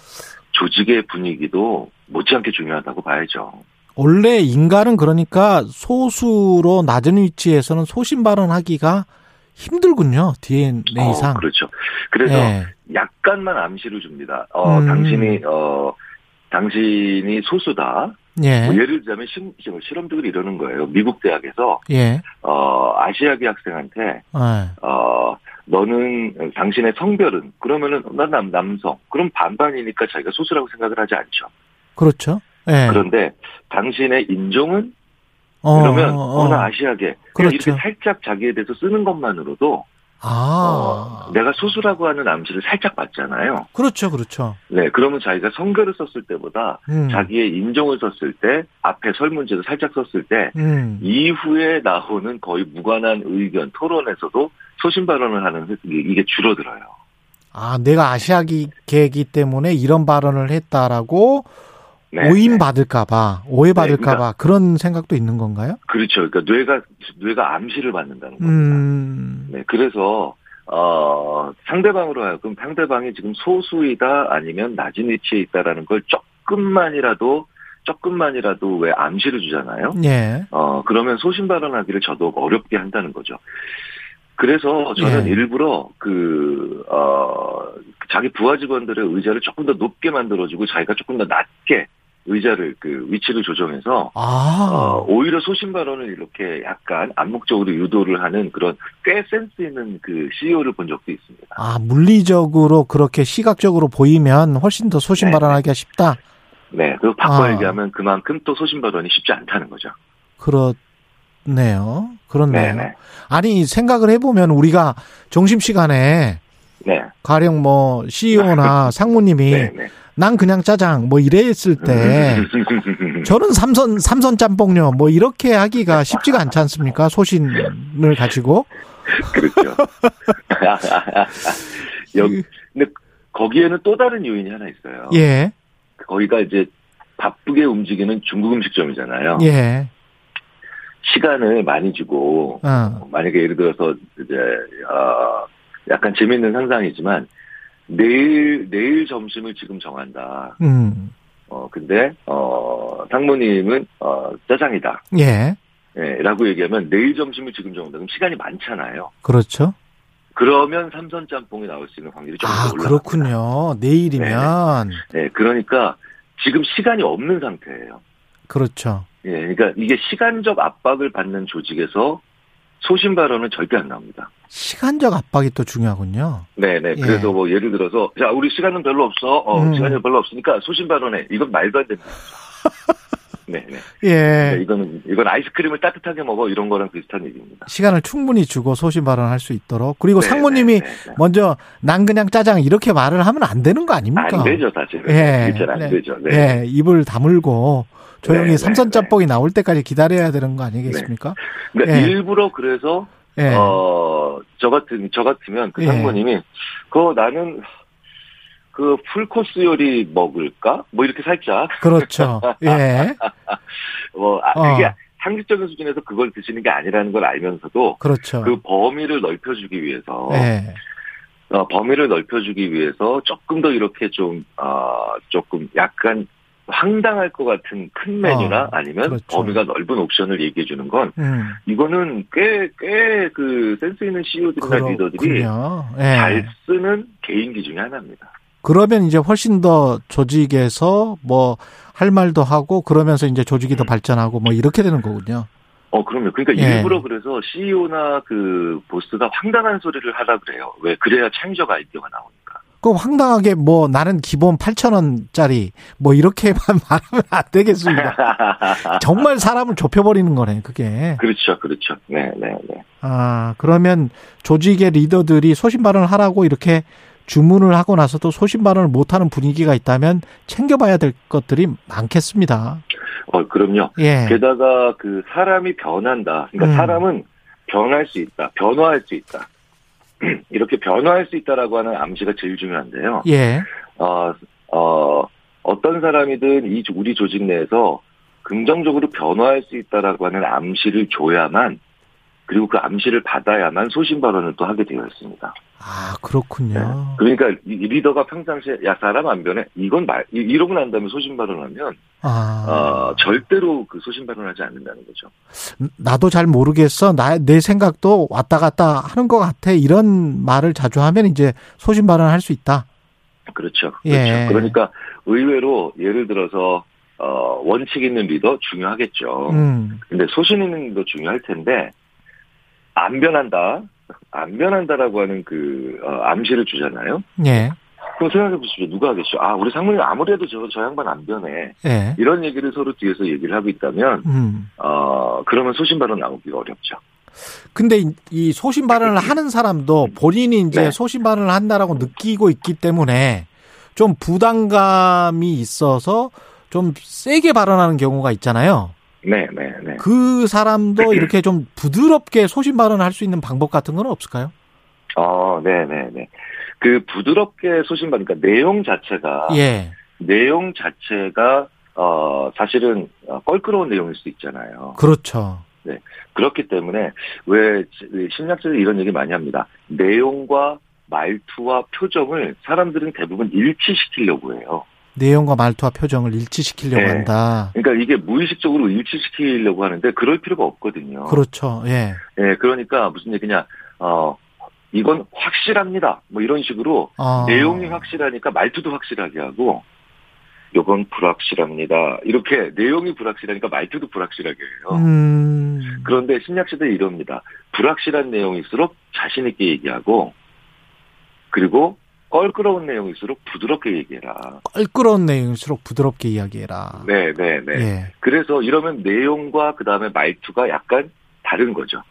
조직의 분위기도 못지않게 중요하다고 봐야죠. 원래 인간은 그러니까 소수로 낮은 위치에서는 소신 발언하기가 힘들군요. DNA상. 어, 그렇죠. 그래서 예. 약간만 암시를 줍니다. 어, 음. 당신이 어 당신이 소수다. 예. 뭐 예를 들자면 실, 실험적으로 이러는 거예요. 미국 대학에서 예. 어 아시아계 학생한테 예. 어, 너는 당신의 성별은 그러면은 난 남, 남성. 그럼 반반이니까 자기가 소수라고 생각을 하지 않죠. 그렇죠. 예. 그런데 당신의 인종은 어, 그러면 어, 어, 나 아시아계. 그렇죠. 이렇게 살짝 자기에 대해서 쓰는 것만으로도 아. 어, 내가 소수라고 하는 암시를 살짝 받잖아요. 그렇죠. 그렇죠. 네, 그러면 자기가 성별을 썼을 때보다 음. 자기의 인종을 썼을 때 앞에 설문지를 살짝 썼을 때 음. 이후에 나오는 거의 무관한 의견 토론에서도 소신 발언을 하는 게 이게 줄어들어요. 아, 내가 아시아계이기 때문에 이런 발언을 했다라고 네, 오인 네. 받을까봐, 오해 받을까봐 네, 그러니까- 그런 생각도 있는 건가요? 그렇죠. 그러니까 뇌가 뇌가 암시를 받는다는 겁니다. 음, 네, 그래서 어 상대방으로 하여금 상대방이 지금 소수이다 아니면 낮은 위치에 있다라는 걸 조금만이라도 조금만이라도 왜 암시를 주잖아요. 예, 어 그러면 소신 발언하기를 저도 어렵게 한다는 거죠. 그래서 저는 예. 일부러 그, 어, 자기 부하 직원들의 의자를 조금 더 높게 만들어주고 자기가 조금 더 낮게 의자를 그 위치를 조정해서 아, 어, 오히려 소신 발언을 이렇게 약간 암묵적으로 유도를 하는 그런 꽤 센스 있는 그 CEO를 본 적도 있습니다. 아, 물리적으로 그렇게 시각적으로 보이면 훨씬 더 소신 네, 발언하기가 쉽다. 네, 그리고 바꿔 아. 얘기하면 그만큼 또 소신 발언이 쉽지 않다는 거죠. 그렇네요. 그렇네요. 네, 네, 아니, 생각을 해보면 우리가 점심 시간에 네, 가령 뭐 CEO나 상무님이 네, 네. 난 그냥 짜장 뭐 이랬을 때 저는 삼선 삼선 짬뽕요 뭐 이렇게 하기가 쉽지가 않지 않습니까 소신을 가지고 그렇죠. 여기, 근데 거기에는 또 다른 요인이 하나 있어요. 예 거기가 이제 바쁘게 움직이는 중국 음식점이잖아요. 예. 시간을 많이 주고 어. 만약에 예를 들어서 이제 어 약간 재밌는 상상이지만 내일 내일 점심을 지금 정한다. 음. 어 근데 어 상무님은 어 짜장이다. 예. 예, 라고 얘기하면 내일 점심을 지금 정한다. 그럼 시간이 많잖아요. 그렇죠. 그러면 삼선 짬뽕이 나올 수 있는 확률이 좀 아, 올라갑니다. 그렇군요. 내일이면 네, 그러니까 지금 시간이 없는 상태예요. 그렇죠. 예, 그러니까 이게 시간적 압박을 받는 조직에서 소신 발언은 절대 안 나옵니다. 시간적 압박이 또 중요하군요. 네네. 예. 그래서 뭐 예를 들어서 자 우리 시간은 별로 없어. 어, 음. 시간이 별로 없으니까 소신 발언해. 이건 말도 안 거죠. 네네. 예. 네, 이거는 이건 아이스크림을 따뜻하게 먹어 이런 거랑 비슷한 얘기입니다. 시간을 충분히 주고 소신 발언할 수 있도록 그리고 네, 상무님이 네, 네, 네. 먼저 난 그냥 짜장 이렇게 말을 하면 안 되는 거 아닙니까? 안 되죠 사실은. 예. 그잘안 네. 되죠. 네. 예, 입을 다물고 조용히 네, 네, 삼선 네. 짬뽕이 나올 때까지 기다려야 되는 거 아니겠습니까? 그러니까 예. 일부러 그래서 예. 어저 같은 저 같으면 그 예. 상무님이 그 나는 그 풀코스 요리 먹을까? 뭐 이렇게 살짝 그렇죠. 예. 뭐 아, 어. 그게 상식적인 수준에서 그걸 드시는 게 아니라는 걸 알면서도 그렇죠. 그 범위를 넓혀주기 위해서 예. 어, 범위를 넓혀주기 위해서 조금 더 이렇게 좀 어, 조금 약간 황당할 것 같은 큰 메뉴나 어, 아니면 그렇죠. 범위가 넓은 옵션을 얘기해 주는 건 음. 이거는 꽤 꽤 그 센스 있는 CEO들이나 리더들이 그렇군요. 예. 잘 쓰는 개인기 중에 하나입니다. 그러면 이제 훨씬 더 조직에서 뭐 할 말도 하고 그러면서 이제 조직이 더 발전하고 뭐 이렇게 되는 거군요. 어, 그럼요. 그러니까 예. 일부러 그래서 CEO나 그 보스가 황당한 소리를 하라 그래요. 왜? 그래야 창의적 아이디어가 나오니까. 그 황당하게 뭐 나는 기본 8천 원짜리 뭐 이렇게만 말하면 안 되겠습니다. 정말 사람을 좁혀버리는 거네 그게. 그렇죠, 그렇죠. 네, 네, 네. 아 그러면 조직의 리더들이 소신 발언을 하라고 이렇게 주문을 하고 나서도 소신 발언을 못하는 분위기가 있다면 챙겨봐야 될 것들이 많겠습니다. 어, 그럼요. 예. 게다가 그 사람이 변한다. 그러니까 음. 사람은 변할 수 있다. 변화할 수 있다. 이렇게 변화할 수 있다라고 하는 암시가 제일 중요한데요. 예. 어, 어, 어떤 사람이든 이 조- 우리 조직 내에서 긍정적으로 변화할 수 있다라고 하는 암시를 줘야만 그리고 그 암시를 받아야만 소신 발언을 또 하게 되어 있습니다. 아 그렇군요. 그러니까 이 리더가 평상시에 야 사람 안 변해 이건 말 이- 이러고 난 다음에 소신 발언하면 아 어, 절대로 그 소신 발언하지 않는다는 거죠. 나도 잘 모르겠어. 나 내 생각도 왔다 갔다 하는 것 같아. 이런 말을 자주 하면 이제 소신 발언할 수 있다. 그렇죠. 그렇죠. 예. 그러니까 의외로 예를 들어서 어, 원칙 있는 리더 중요하겠죠. 음. 근데 소신 있는 리더 중요할 텐데 안 변한다, 안 변한다라고 하는 그 어, 암시를 주잖아요. 예. 그럼 생각해 보십시오. 누가 하겠죠? 아, 우리 상무님 아무래도 저, 저 양반 안 변해. 예. 이런 얘기를 서로 뒤에서 얘기를 하고 있다면, 음. 어, 그러면 소신 발언 나오기가 어렵죠. 근데 이- 이 소신 발언을 하는 사람도 본인이 이제 네. 소신 발언을 한다라고 느끼고 있기 때문에 좀 부담감이 있어서 좀 세게 발언하는 경우가 있잖아요. 네, 네, 네. 그 사람도 이렇게 좀 부드럽게 소신 발언할 수 있는 방법 같은 건 없을까요? 어, 네, 네, 네. 그 부드럽게 소신 발언, 그러니까 내용 자체가, 예. 내용 자체가, 어, 사실은 어, 껄끄러운 내용일 수 있잖아요. 그렇죠. 그렇기 때문에 왜 심리학자들이 이런 얘기 많이 합니다. 내용과 말투와 표정을 사람들은 대부분 일치시키려고 해요. 내용과 말투와 표정을 일치시키려고 네. 한다. 그러니까 이게 무의식적으로 일치시키려고 하는데 그럴 필요가 없거든요. 그렇죠. 예. 예, 그러니까 무슨 얘기냐, 어, 이건 확실합니다. 뭐 이런 식으로 아. 내용이 확실하니까 말투도 확실하게 하고, 요건 불확실합니다. 이렇게 내용이 불확실하니까 말투도 불확실하게 해요. 음. 그런데 심리학자들이 이럽니다. 불확실한 내용일수록 자신있게 얘기하고, 그리고 껄끄러운 내용일수록 부드럽게 얘기해라. 껄끄러운 내용일수록 부드럽게 이야기해라. 네, 네, 네. 예. 그래서 이러면 내용과 그 다음에 말투가 약간 다른 거죠.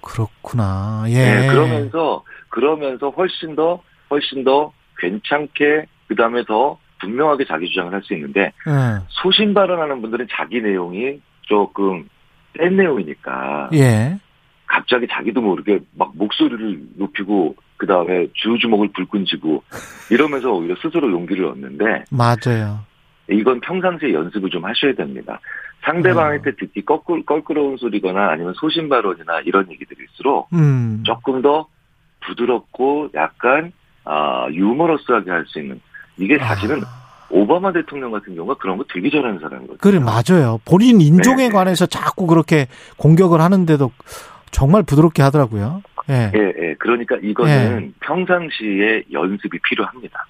그렇구나. 예. 네, 그러면서 그러면서 훨씬 더 훨씬 더 괜찮게 그 다음에 더 분명하게 자기 주장을 할 수 있는데 예. 소신 발언하는 분들은 자기 내용이 조금 센 내용이니까 예. 갑자기 자기도 모르게 막 목소리를 높이고 그 다음에 주주목을 불끈 쥐고 이러면서 오히려 스스로 용기를 얻는데 맞아요. 이건 평상시에 연습을 좀 하셔야 됩니다. 상대방한테 듣기 껄끄, 껄끄러운 소리거나 아니면 소신 발언이나 이런 얘기들일수록 음. 조금 더 부드럽고 약간 아, 유머러스하게 할 수 있는 이게 사실은 오바마 대통령 같은 경우가 그런 거 되게 잘하는 사람이거든요. 그래 맞아요. 본인 인종에 네, 네. 관해서 자꾸 그렇게 공격을 하는데도 정말 부드럽게 하더라고요. 예. 예, 예. 그러니까 이거는 평상시에 연습이 필요합니다.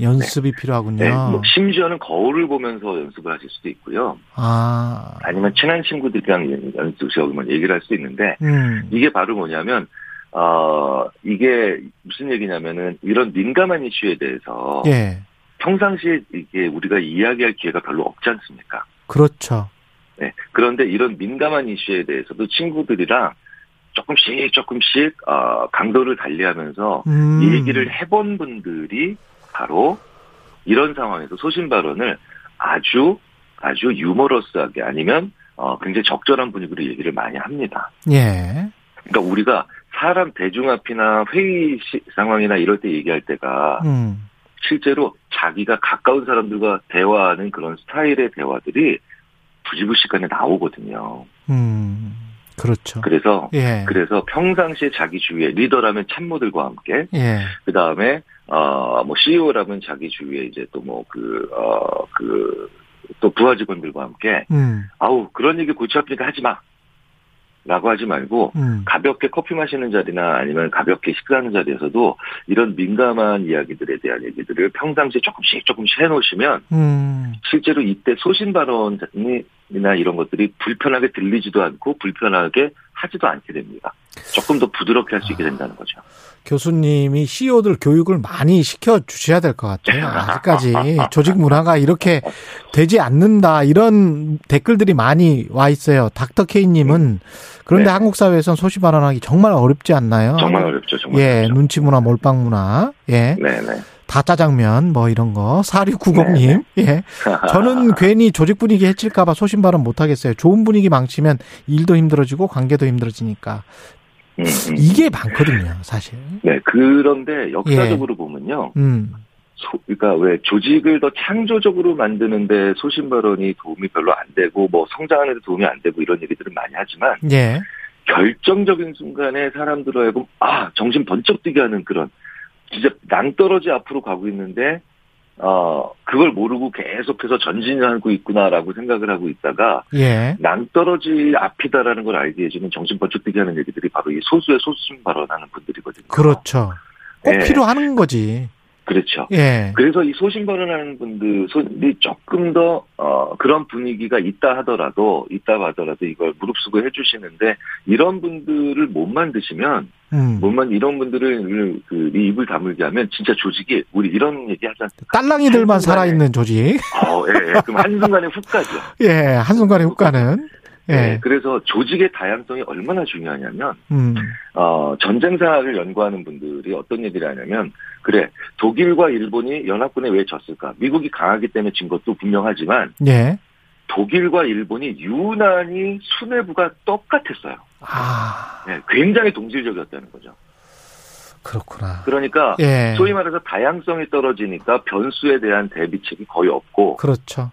연습이 필요하군요. 네, 뭐 심지어는 거울을 보면서 연습을 하실 수도 있고요. 아. 아니면 친한 친구들이랑 연습 시험을 얘기를 할 수 있는데 음. 이게 바로 뭐냐면 어 이게 무슨 얘기냐면은 이런 민감한 이슈에 대해서 예. 평상시에 이게 우리가 이야기할 기회가 별로 없지 않습니까? 그렇죠. 네. 그런데 이런 민감한 이슈에 대해서도 친구들이랑 조금씩 조금씩 어, 강도를 달리하면서 음. 얘기를 해본 분들이 바로 이런 상황에서 소신 발언을 아주 아주 유머러스하게 아니면 어, 굉장히 적절한 분위기로 얘기를 많이 합니다. 예. 그러니까 우리가 사람 대중 앞이나 회의 시- 상황이나 이럴 때 얘기할 때가 음. 실제로 자기가 가까운 사람들과 대화하는 그런 스타일의 대화들이 부지불식간에 나오거든요. 음. 그렇죠. 그래서 예. 그래서 평상시에 자기 주위에 리더라면 참모들과 함께 예. 그 다음에 어뭐 CEO라면 자기 주위에 이제 또 뭐 그 어그 또 부하 직원들과 함께 음. 아우 그런 얘기 골치 아프니까 하지 마 라고 하지 말고 음. 가볍게 커피 마시는 자리나 아니면 가볍게 식사하는 자리에서도 이런 민감한 이야기들에 대한 얘기들을 평상시에 조금씩 조금씩 해놓으시면 음. 실제로 이때 소신 발언이나 이런 것들이 불편하게 들리지도 않고 불편하게 하지도 않게 됩니다. 조금 더 부드럽게 할 수 있게 된다는 거죠. 교수님이 CEO들 교육을 많이 시켜 주셔야 될 것 같아요. 아직까지 조직 문화가 이렇게 되지 않는다 이런 댓글들이 많이 와 있어요. 닥터 K님은 그런데 네. 한국 사회에선 소시 발언하기 정말 어렵지 않나요? 정말 어렵죠. 정말 예, 어렵죠. 눈치 문화, 몰빵 문화, 예, 네 네. 다 짜장면 뭐 이런 거. 4690님, 예. 저는 괜히 조직 분위기 해칠까봐 소신 발언 못 하겠어요. 좋은 분위기 망치면 일도 힘들어지고 관계도 힘들어지니까 음, 음. 이게 많거든요, 사실. 네, 그런데 역사적으로 보면요. 음, 소, 그러니까 왜 조직을 더 창조적으로 만드는데 소신 발언이 도움이 별로 안 되고 뭐 성장하는 데 도움이 안 되고 이런 얘기들은 많이 하지만 예, 결정적인 순간에 하여금 아 정신 번쩍 뜨게 하는 그런 진짜 낭떠러지 앞으로 가고 있는데 어 그걸 모르고 계속해서 전진하고 있구나라고 생각을 하고 있다가 예, 낭떠러지 앞이다라는 걸 알게 해주는 정신 번쩍 뜨게 하는 얘기들이 바로 이 소수의 소수심 발언하는 분들이거든요. 그렇죠. 꼭 예. 필요하는 거지. 그렇죠. 예, 그래서 이 소신 발언하는 분들이 조금 더 어, 그런 분위기가 있다 하더라도 있다 하더라도 이걸 무릅쓰고 해주시는데 이런 분들을 못 만드시면 음. 못만 이런 분들을 그 입을 다물게 하면 진짜 조직이 우리 이런 얘기 하지 않습니까? 딸랑이들만 살아있는 조직. 어, 예, 예. 그럼 한 순간에 훅 가죠. 예, 한 순간에 훅 가는. 예. 예, 그래서 조직의 다양성이 얼마나 중요하냐면 음, 어, 전쟁사를 연구하는 분들이 어떤 얘기를 하냐면, 그래, 독일과 일본이 연합군에 왜 졌을까? 미국이 강하기 때문에 진 것도 분명하지만, 예. 독일과 일본이 유난히 수뇌부가 똑같았어요. 아, 예, 굉장히 동질적이었다는 거죠. 그렇구나. 그러니까, 예, 소위 말해서 다양성이 떨어지니까 변수에 대한 대비책이 거의 없고, 그렇죠.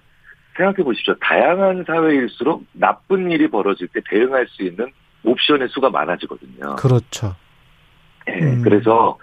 생각해 보십시오. 다양한 사회일수록 나쁜 일이 벌어질 때 대응할 수 있는 옵션의 수가 많아지거든요. 그렇죠. 예, 음. 그래서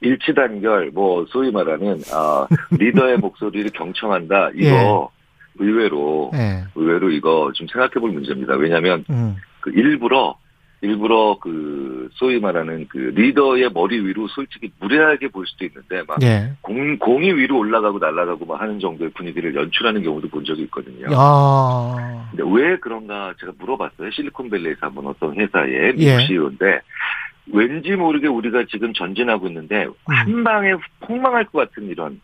일치 단결, 뭐 소위 말하는 아, 리더의 목소리를 경청한다. 이거 의외로 예, 의외로 이거 좀 생각해 볼 문제입니다. 왜냐하면 음, 그 일부러 일부러 그 소위 말하는 그 리더의 머리 위로 솔직히 무례하게 볼 수도 있는데 막 예. 공, 공이 위로 올라가고 날아가고 막 하는 정도의 분위기를 연출하는 경우도 본 적이 있거든요. 아, 근데 왜 그런가 제가 물어봤어요. 실리콘밸리에서 한번 어떤 회사에 미국 예. CEO인데 왠지 모르게 우리가 지금 전진하고 있는데 음. 한 방에 폭망할 것 같은 이런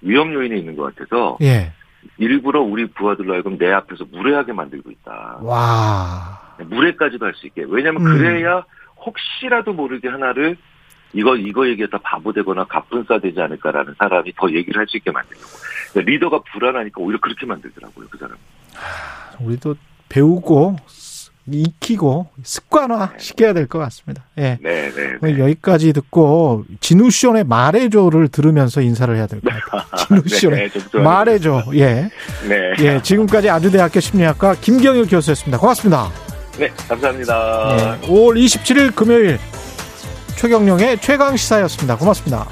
위험 요인이 있는 것 같아서 예. 일부러 우리 부하들로 하여금 내 앞에서 무례하게 만들고 있다. 와, 무례까지도 할 수 있게. 왜냐하면 음. 그래야 혹시라도 모르게 하나를 이거 이거 얘기했다 바보 되거나 가뿐싸 되지 않을까라는 사람이 더 얘기를 할 수 있게 만들려고. 그러니까 리더가 불안하니까 오히려 그렇게 만들더라고요 그 사람. 우리도 배우고 익히고 습관화 시켜야 될 것 같습니다. 예. 네, 네. 오늘 여기까지 듣고 진우션의 말해줘를 들으면서 인사를 해야 될 것 같아요. 네, 좀 좋아요. 말해줘. 예. 네. 예. 지금까지 아주대학교 심리학과 김경일 교수였습니다. 고맙습니다. 네, 감사합니다. 예. 5월 27일 금요일 최경령의 최강 시사였습니다. 고맙습니다.